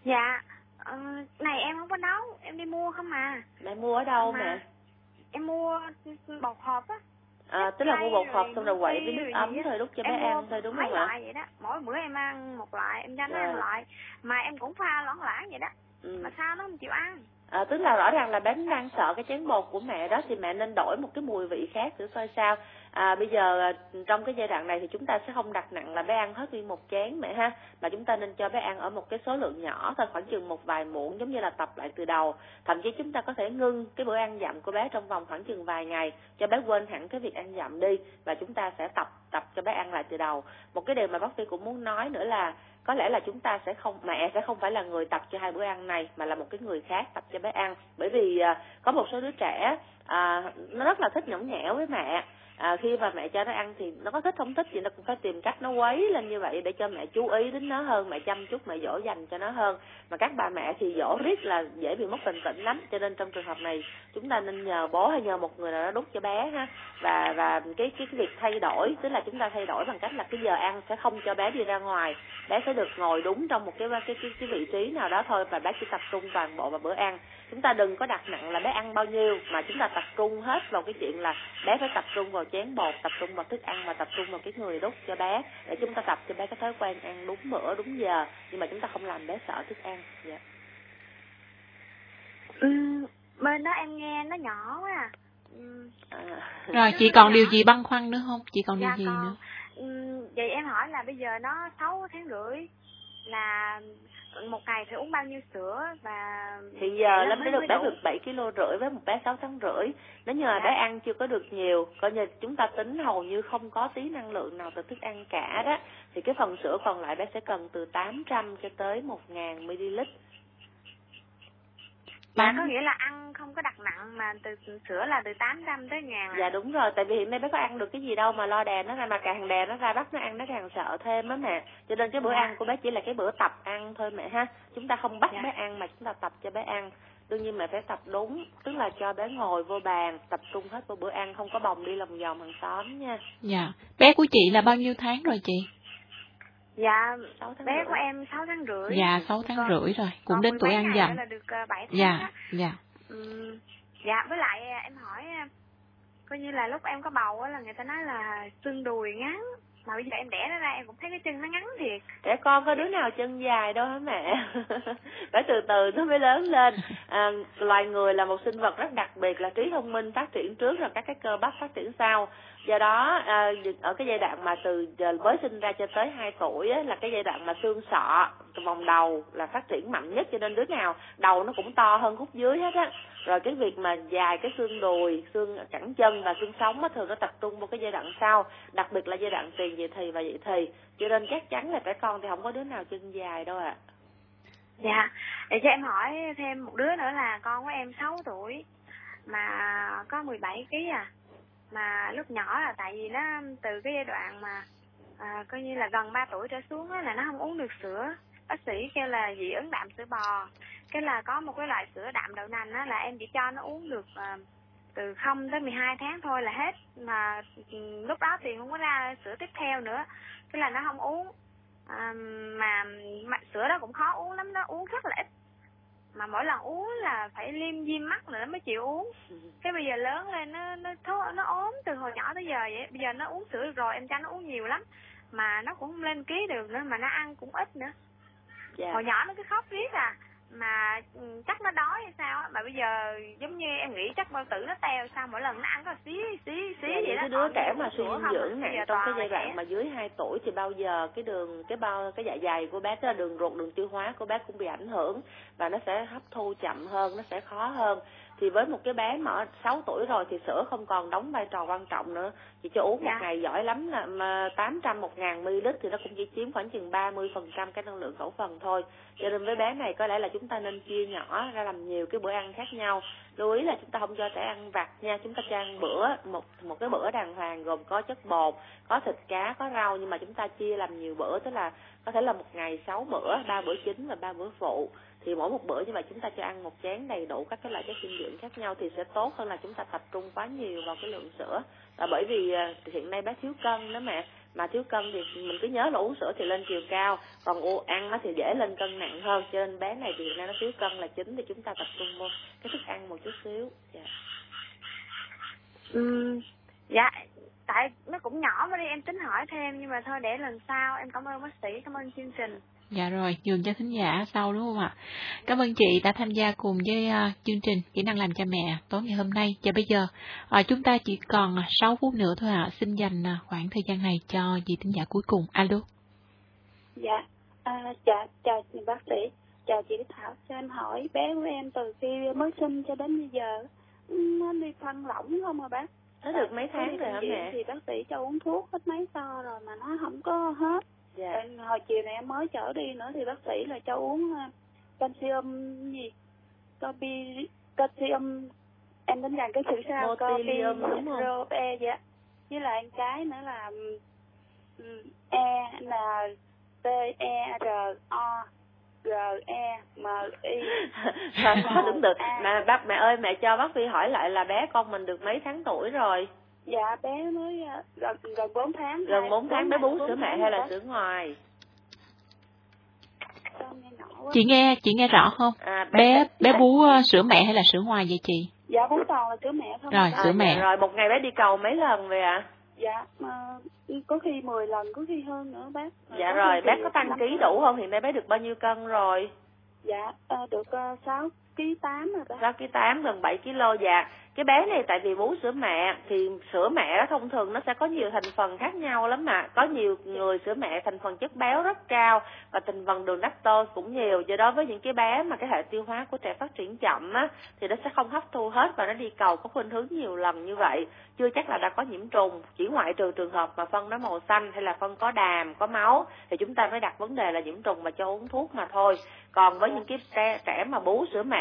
I: Dạ ờ, này em không có nấu em đi mua không mà
F: mẹ mua ở đâu
I: Mà-
F: mẹ?
I: em mua bột hộp á.
F: À, tức là mua bột hộp xong rồi quậy với nước ấm thôi đút cho bé
I: em
F: ăn
I: mua
F: thôi đúng không ạ?
I: vậy đó mỗi bữa em ăn một loại em cho nó ăn loại mà em cũng pha loãng loãng vậy đó
F: ừ.
I: mà sao nó không chịu ăn
F: à, tức là rõ ràng là bé đang sợ cái chén bột của mẹ đó thì mẹ nên đổi một cái mùi vị khác thử coi sao. À, bây giờ à, trong cái giai đoạn này thì chúng ta sẽ không đặt nặng là bé ăn hết nguyên một chén mẹ ha mà chúng ta nên cho bé ăn ở một cái số lượng nhỏ thôi khoảng chừng một vài muỗng giống như là tập lại từ đầu. Thậm chí chúng ta có thể ngưng cái bữa ăn dặm của bé trong vòng khoảng chừng vài ngày cho bé quên hẳn cái việc ăn dặm đi và chúng ta sẽ tập tập cho bé ăn lại từ đầu. Một cái điều mà bác sĩ cũng muốn nói nữa là có lẽ là chúng ta sẽ không mẹ sẽ không phải là người tập cho hai bữa ăn này mà là một cái người khác tập cho bé ăn. Bởi vì à, có một số đứa trẻ à, nó rất là thích nhõng nhẽo với mẹ à, khi mà mẹ cho nó ăn thì nó có thích không thích thì nó cũng phải tìm cách nó quấy lên như vậy để cho mẹ chú ý đến nó hơn mẹ chăm chút mẹ dỗ dành cho nó hơn. Mà các bà mẹ thì dỗ riết là dễ bị mất bình tĩnh lắm cho nên trong trường hợp này chúng ta nên nhờ bố hay nhờ một người nào đó đút cho bé ha. Và và cái cái, cái việc thay đổi tức là chúng ta thay đổi bằng cách là cái giờ ăn sẽ không cho bé đi ra ngoài. Bé sẽ được ngồi đúng trong một cái cái cái, cái vị trí nào đó thôi và bé chỉ tập trung toàn bộ vào bữa ăn. Chúng ta đừng có đặt nặng là bé ăn bao nhiêu mà chúng ta tập trung hết vào cái chuyện là bé phải tập trung vào chén bột tập trung vào thức ăn và tập trung vào cái người đút cho bé. Để chúng ta tập cho bé cái thói quen ăn đúng bữa đúng giờ. Nhưng mà chúng ta không làm bé sợ thức ăn. Dạ.
I: Ừ, bên đó em nghe nó nhỏ quá à,
A: ừ. à. rồi chị còn điều gì băn khoăn nữa không? Chị còn
I: dạ
A: điều gì
I: còn.
A: nữa?
I: ừ, vậy em hỏi là bây giờ nó 6 tháng rưỡi là một ngày phải uống bao nhiêu sữa và
F: hiện giờ nó mới được bé được 7 kg rưỡi với một bé 6 tháng rưỡi. Nếu như là dạ. bé ăn chưa có được nhiều coi như chúng ta tính hầu như không có tí năng lượng nào từ thức ăn cả đó thì cái phần sữa còn lại bé sẽ cần từ 800 cho tới 1000 ml
I: Dạ có nghĩa là ăn không có đặt nặng mà từ sữa là từ 800 tới ngàn?
F: Dạ đúng rồi, tại vì hiện nay bé có ăn được cái gì đâu mà lo đè nó ra mà càng đè nó ra bắt nó ăn nó càng sợ thêm á mẹ. Cho nên cái bữa dạ. ăn của bé chỉ là cái bữa tập ăn thôi mẹ ha. Chúng ta không bắt dạ. bé ăn mà chúng ta tập cho bé ăn. Đương nhiên mẹ phải tập đúng, tức là cho bé ngồi vô bàn, tập trung hết vào bữa ăn, không có bồng đi lòng vòng hàng xóm nha.
A: Dạ. Bé của chị là bao nhiêu tháng rồi chị?
I: Dạ, 6 tháng bé rưỡi. của em 6 tháng rưỡi.
A: Dạ, 6 tháng còn, rưỡi rồi, cũng đến tuổi ăn dặm.
I: là được 7 ờ, tháng.
A: Dạ, dạ.
I: Ừ, dạ, với lại ờ, em hỏi ờ, coi như là lúc em có bầu á là người ta nói là xương đùi ngắn mà bây giờ em đẻ nó ra em cũng thấy cái chân nó ngắn thiệt.
F: Trẻ con có đứa nào chân dài đâu hả mẹ? Phải từ từ nó mới lớn lên. À, loài người là một sinh vật rất đặc biệt là trí thông minh phát triển trước rồi các cái cơ bắp phát triển sau. Do đó à, ở cái giai đoạn mà từ à, mới sinh ra cho tới 2 tuổi á, là cái giai đoạn mà xương sọ vòng đầu là phát triển mạnh nhất cho nên đứa nào đầu nó cũng to hơn khúc dưới hết á. Rồi cái việc mà dài cái xương đùi xương cẳng chân và xương sống á thường nó tập trung vào cái giai đoạn sau đặc biệt là giai đoạn tiền dậy thì và dậy thì. Cho nên chắc chắn là trẻ con thì không có đứa nào chân dài đâu ạ. À.
I: dạ. Để cho em hỏi thêm một đứa nữa là con của em 6 tuổi mà có 17 kg à. Mà lúc nhỏ là tại vì nó từ cái giai đoạn mà à, coi như là gần 3 tuổi trở xuống á, là nó không uống được sữa bác sĩ kêu là dị ứng đạm sữa bò. Cái là có một cái loại sữa đạm đậu nành á là em chỉ cho nó uống được à, từ 0 tới 12 tháng thôi là hết. Mà ừ, lúc đó thì không có ra sữa tiếp theo nữa cái là nó không uống. À, mà, mà sữa đó cũng khó uống lắm nó uống rất là ít. Mà mỗi lần uống là phải liêm diêm mắt nữa mới chịu uống. Cái bây giờ lớn lên nó nó thô, nó ốm từ hồi nhỏ tới giờ vậy. Bây giờ nó uống sữa được rồi em cho nó uống nhiều lắm. Mà nó cũng không lên ký được nữa mà nó ăn cũng ít nữa yeah. hồi nhỏ nó cứ khóc riết à. Mà ừ, chắc nó đói hay sao á. Mà bây giờ giống như em nghĩ chắc bao tử nó teo sao mỗi lần nó ăn có xí xí xí
F: dạ,
I: vậy
F: đó. cái đứa trẻ mà suy dinh dưỡng nặng trong cái giai đoạn mà dưới 2 tuổi thì bao giờ cái đường cái bao cái dạ dày của bé tức là đường ruột đường tiêu hóa của bé cũng bị ảnh hưởng và nó sẽ hấp thu chậm hơn nó sẽ khó hơn thì với một cái bé mà 6 tuổi rồi thì sữa không còn đóng vai trò quan trọng nữa. Chỉ cho uống dạ. một ngày giỏi lắm là mà 800 một ngàn ml thì nó cũng chỉ chiếm khoảng chừng 30 phần trăm cái năng lượng khẩu phần thôi. Cho nên với bé này có lẽ là chúng ta nên chia nhỏ ra làm nhiều cái bữa ăn khác nhau. Lưu ý là chúng ta không cho trẻ ăn vặt nha chúng ta cho ăn bữa một một cái bữa đàng hoàng gồm có chất bột có thịt cá có rau nhưng mà chúng ta chia làm nhiều bữa tức là có thể là một ngày 6 bữa ba bữa chính và ba bữa phụ thì mỗi một bữa như vậy chúng ta cho ăn một chén đầy đủ các cái loại chất dinh dưỡng khác nhau thì sẽ tốt hơn là chúng ta tập trung quá nhiều vào cái lượng sữa. Là bởi vì à, hiện nay bé thiếu cân đó mẹ mà thiếu cân thì mình cứ nhớ là uống sữa thì lên chiều cao còn u ăn nó thì dễ lên cân nặng hơn. Cho nên bé này thì hiện nay nó thiếu cân là chính thì chúng ta tập trung vô cái thức ăn một chút xíu. Dạ.
I: Ừ, dạ tại nó cũng nhỏ mà đi em tính hỏi thêm nhưng mà thôi để lần sau. Em cảm ơn bác sĩ cảm ơn chương trình.
A: Dạ rồi, nhường cho thính giả sau đúng không ạ? Cảm ơn chị đã tham gia cùng với uh, chương trình Kỹ năng làm cha mẹ tối ngày hôm nay. Và bây giờ uh, chúng ta chỉ còn 6 phút nữa thôi ạ. À. Xin dành uh, khoảng thời gian này cho vị thính giả cuối cùng. Alo.
K: Dạ, à, chào, chào bác sĩ, chào chị Thảo. Cho em hỏi bé của em từ khi mới sinh cho đến bây giờ nó đi phân lỏng không à bác?
F: Nó được mấy tháng rồi hả mẹ?
K: Thì bác sĩ cho uống thuốc hết mấy so rồi mà nó không có hết dạ. hồi chiều này em mới chở đi nữa thì bác sĩ là cho uống uh, calcium gì Cobi, calcium em tính rằng cái chữ sao
F: Motilium đúng không?
K: E dạ với lại cái nữa là E N T E R O G E M I
F: đúng được. Mà bác mẹ ơi mẹ cho bác Phi hỏi lại là bé con mình được mấy tháng tuổi rồi?
K: Dạ bé mới uh, gần gần 4 tháng.
F: Gần 4 tháng bé bú sữa mẹ hay là sữa ngoài?
A: Chị nghe chị nghe rõ không? À, bé bé, bé bú uh, sữa mẹ hay là sữa ngoài vậy chị?
K: Dạ bú toàn là sữa mẹ không.
A: Rồi sữa mẹ.
F: À, rồi một ngày bé đi cầu mấy lần vậy ạ? À?
K: Dạ mà có khi 10 lần có khi hơn nữa bác.
F: Dạ rồi bé có tăng ký đủ không? Hiện nay bé được bao nhiêu cân rồi?
K: Dạ uh, được uh, 6 kg 8 rồi bác.
F: 6 kg 8 gần 7 kg dạ. Cái bé này tại vì bú sữa mẹ thì sữa mẹ đó thông thường nó sẽ có nhiều thành phần khác nhau lắm mà. Có nhiều người sữa mẹ thành phần chất béo rất cao và thành phần đường lactose cũng nhiều. Do đó với những cái bé mà cái hệ tiêu hóa của trẻ phát triển chậm á thì nó sẽ không hấp thu hết và nó đi cầu có khuynh hướng nhiều lần như vậy. Chưa chắc là đã có nhiễm trùng. Chỉ ngoại trừ trường hợp mà phân nó màu xanh hay là phân có đàm có máu thì chúng ta mới đặt vấn đề là nhiễm trùng mà cho uống thuốc mà thôi. Còn với những cái trẻ mà bú sữa mẹ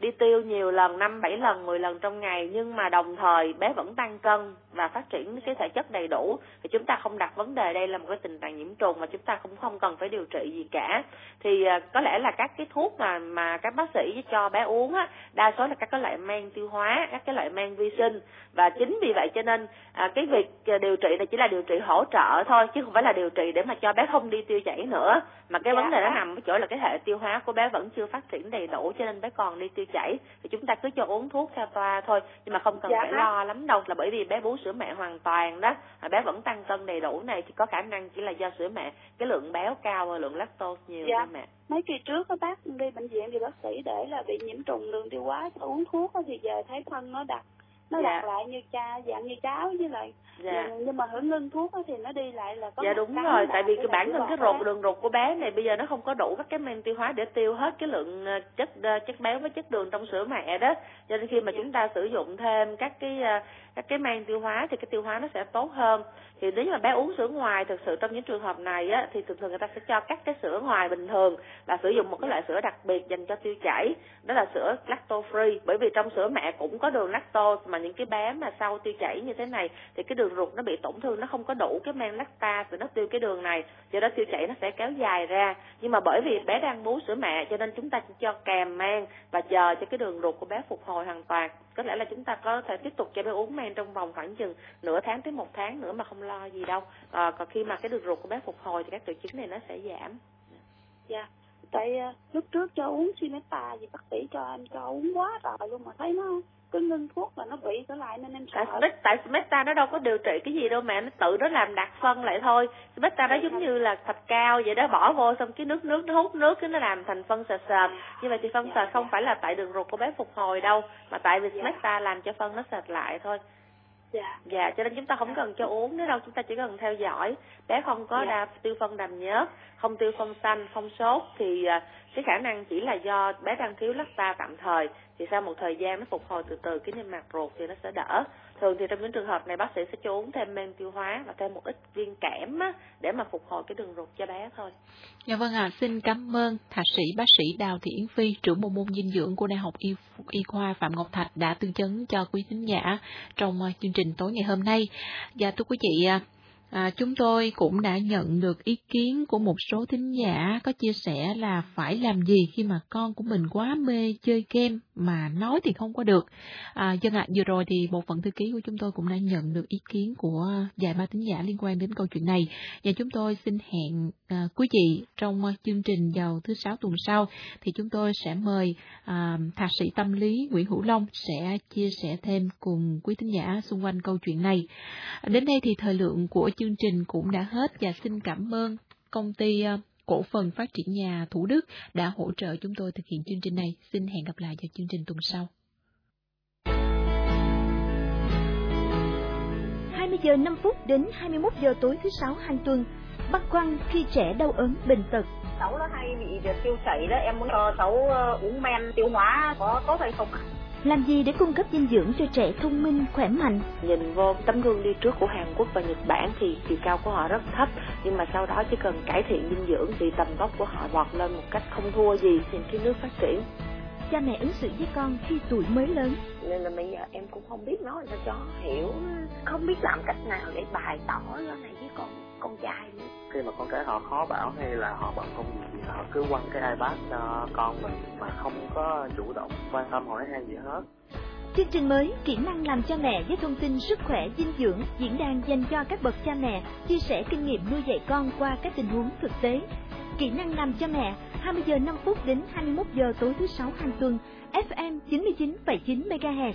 F: đi tiêu nhiều lần năm bảy lần 10 lần trong ngày nhưng mà đồng thời bé vẫn tăng cân và phát triển cái thể chất đầy đủ. Thì chúng ta không đặt vấn đề đây là một cái tình trạng nhiễm trùng mà chúng ta cũng không cần phải điều trị gì cả. Thì à, có lẽ là các cái thuốc mà mà các bác sĩ cho bé uống á đa số là các cái loại men tiêu hóa các cái loại men vi sinh. Và chính vì vậy cho nên à, cái việc à, điều trị này chỉ là điều trị hỗ trợ thôi chứ không phải là điều trị để mà cho bé không đi tiêu chảy nữa mà cái dạ. vấn đề nó nằm ở chỗ là cái hệ tiêu hóa của bé vẫn chưa phát triển đầy đủ cho nên bé còn đi tiêu chảy thì chúng ta cứ cho uống thuốc theo toa thôi nhưng mà không cần dạ. phải lo lắm đâu là bởi vì bé bú sữa mẹ hoàn toàn đó mà bé vẫn tăng cân đầy đủ này thì có khả năng chỉ là do sữa mẹ cái lượng béo cao và lượng lactose nhiều
K: dạ.
F: mẹ
K: mấy kỳ trước các bác đi bệnh viện thì bác sĩ để là bị nhiễm trùng đường tiêu hóa uống thuốc thì giờ thấy phân nó đặc nó dạ. đặt lại như cha dạng như cháo với lại dạ. nhưng mà hưởng ngưng thuốc thì nó đi lại là có
F: dạ đúng rồi tại vì cái bản thân cái ruột đường ruột của bé này bây giờ nó không có đủ các cái men tiêu hóa để tiêu hết cái lượng ờ, chất ờ, chất béo với chất đường trong sữa mẹ đó cho nên khi mà dạ. chúng ta sử dụng thêm các cái ờ, các cái men tiêu hóa thì cái tiêu hóa nó sẽ tốt hơn thì nếu mà bé uống sữa ngoài thực sự trong những trường hợp này á thì thường thường người ta sẽ cho cắt cái sữa ngoài bình thường là sử dụng một cái loại sữa đặc biệt dành cho tiêu chảy đó là sữa lacto free bởi vì trong sữa mẹ cũng có đường lactose mà những cái bé mà sau tiêu chảy như thế này thì cái đường ruột nó bị tổn thương nó không có đủ cái men lactase để nó tiêu cái đường này do đó tiêu chảy nó sẽ kéo dài ra. Nhưng mà bởi vì bé đang bú sữa mẹ cho nên chúng ta chỉ cho kèm men và chờ cho cái đường ruột của bé phục hồi hoàn toàn. Có lẽ là chúng ta có thể tiếp tục cho bé uống men trong vòng khoảng chừng nửa tháng tới một tháng nữa mà không lo gì đâu. À, còn khi mà cái đường ruột của bé phục hồi thì các triệu chứng này nó sẽ giảm.
K: Dạ. Yeah. tại ờ, lúc trước cho uống Simeta gì bác sĩ cho em cho uống quá rồi luôn mà thấy nó cứ ngưng thuốc là nó bị trở lại nên em sợ.
F: Tại, tại Smeta nó đâu có điều trị cái gì đâu mẹ nó tự nó làm đặc phân lại thôi. Smeta nó giống dạ. như là thạch cao vậy đó bỏ vô xong cái nước nước nó hút nước cái nó làm thành phân sệt sệt. Như vậy thì phân sệt không phải là tại đường ruột của bé phục hồi đâu mà tại vì Smeta làm cho phân nó sệt lại thôi
K: dạ.
F: Dạ cho nên chúng ta không cần cho uống nữa đâu chúng ta chỉ cần theo dõi. Bé không có dạ. đa tiêu phân đàm nhớt không tiêu phân xanh không sốt thì à, cái khả năng chỉ là do bé đang thiếu lacta tạm thời. Thì sau một thời gian nó phục hồi từ từ cái niêm mạc ruột thì nó sẽ đỡ thường thì trong những trường hợp này bác sĩ sẽ cho uống thêm men tiêu hóa và thêm một ít viên kẽm á, để mà phục hồi cái đường ruột cho bé thôi.
A: Dạ vâng ạ à, xin cảm ơn thạc sĩ bác sĩ đào thị yến phi trưởng bộ môn dinh dưỡng của đại học y, y khoa phạm ngọc thạch đã tư vấn cho quý thính giả trong chương trình tối ngày hôm nay. Và thưa quý vị à, chúng tôi cũng đã nhận được ý kiến của một số thính giả có chia sẻ là phải làm gì khi mà con của mình quá mê chơi game mà nói thì không có được. À, dân ạ, à, vừa rồi thì bộ phận thư ký của chúng tôi cũng đã nhận được ý kiến của vài ba thính giả liên quan đến câu chuyện này và chúng tôi xin hẹn à, quý vị trong chương trình vào thứ sáu tuần sau thì chúng tôi sẽ mời à, thạc sĩ tâm lý Nguyễn Hữu Long sẽ chia sẻ thêm cùng quý thính giả xung quanh câu chuyện này. Đến đây thì thời lượng của chương trình cũng đã hết và xin cảm ơn công ty ờ, cổ phần phát triển nhà Thủ Đức đã hỗ trợ chúng tôi thực hiện chương trình này. Xin hẹn gặp lại vào chương trình tuần sau.
D: 20 giờ 5 phút đến 21 giờ tối thứ sáu hàng tuần. Băn khoăn khi trẻ đau ốm bệnh tật.
E: Cháu nó hay bị tiêu chảy đó, em muốn cho cháu ờ, uống men tiêu hóa có tốt hay không ạ?
D: Làm gì để cung cấp dinh dưỡng cho trẻ thông minh, khỏe mạnh?
F: Nhìn vô tấm gương đi trước của Hàn Quốc và Nhật Bản thì chiều cao của họ rất thấp, nhưng mà sau đó chỉ cần cải thiện dinh dưỡng thì tầm vóc của họ vọt lên một cách không thua gì trên cái nước phát triển.
D: Cha mẹ ứng xử với con khi tuổi mới lớn.
E: Nên là bây giờ em cũng không biết nói cho hiểu, không biết làm cách nào để bày tỏ cái này với con con trai nữa.
G: khi mà con cái họ khó bảo hay là họ bận công việc gì họ cứ quăng cái ipad cho con mình mà không có chủ động quan tâm hỏi han gì hết
D: Chương trình mới Kỹ năng làm cha mẹ với thông tin sức khỏe dinh dưỡng diễn đàn dành cho các bậc cha mẹ chia sẻ kinh nghiệm nuôi dạy con qua các tình huống thực tế. Kỹ năng làm cha mẹ 20 giờ 5 phút đến 21 giờ tối thứ sáu hàng tuần FM 99,9 MHz.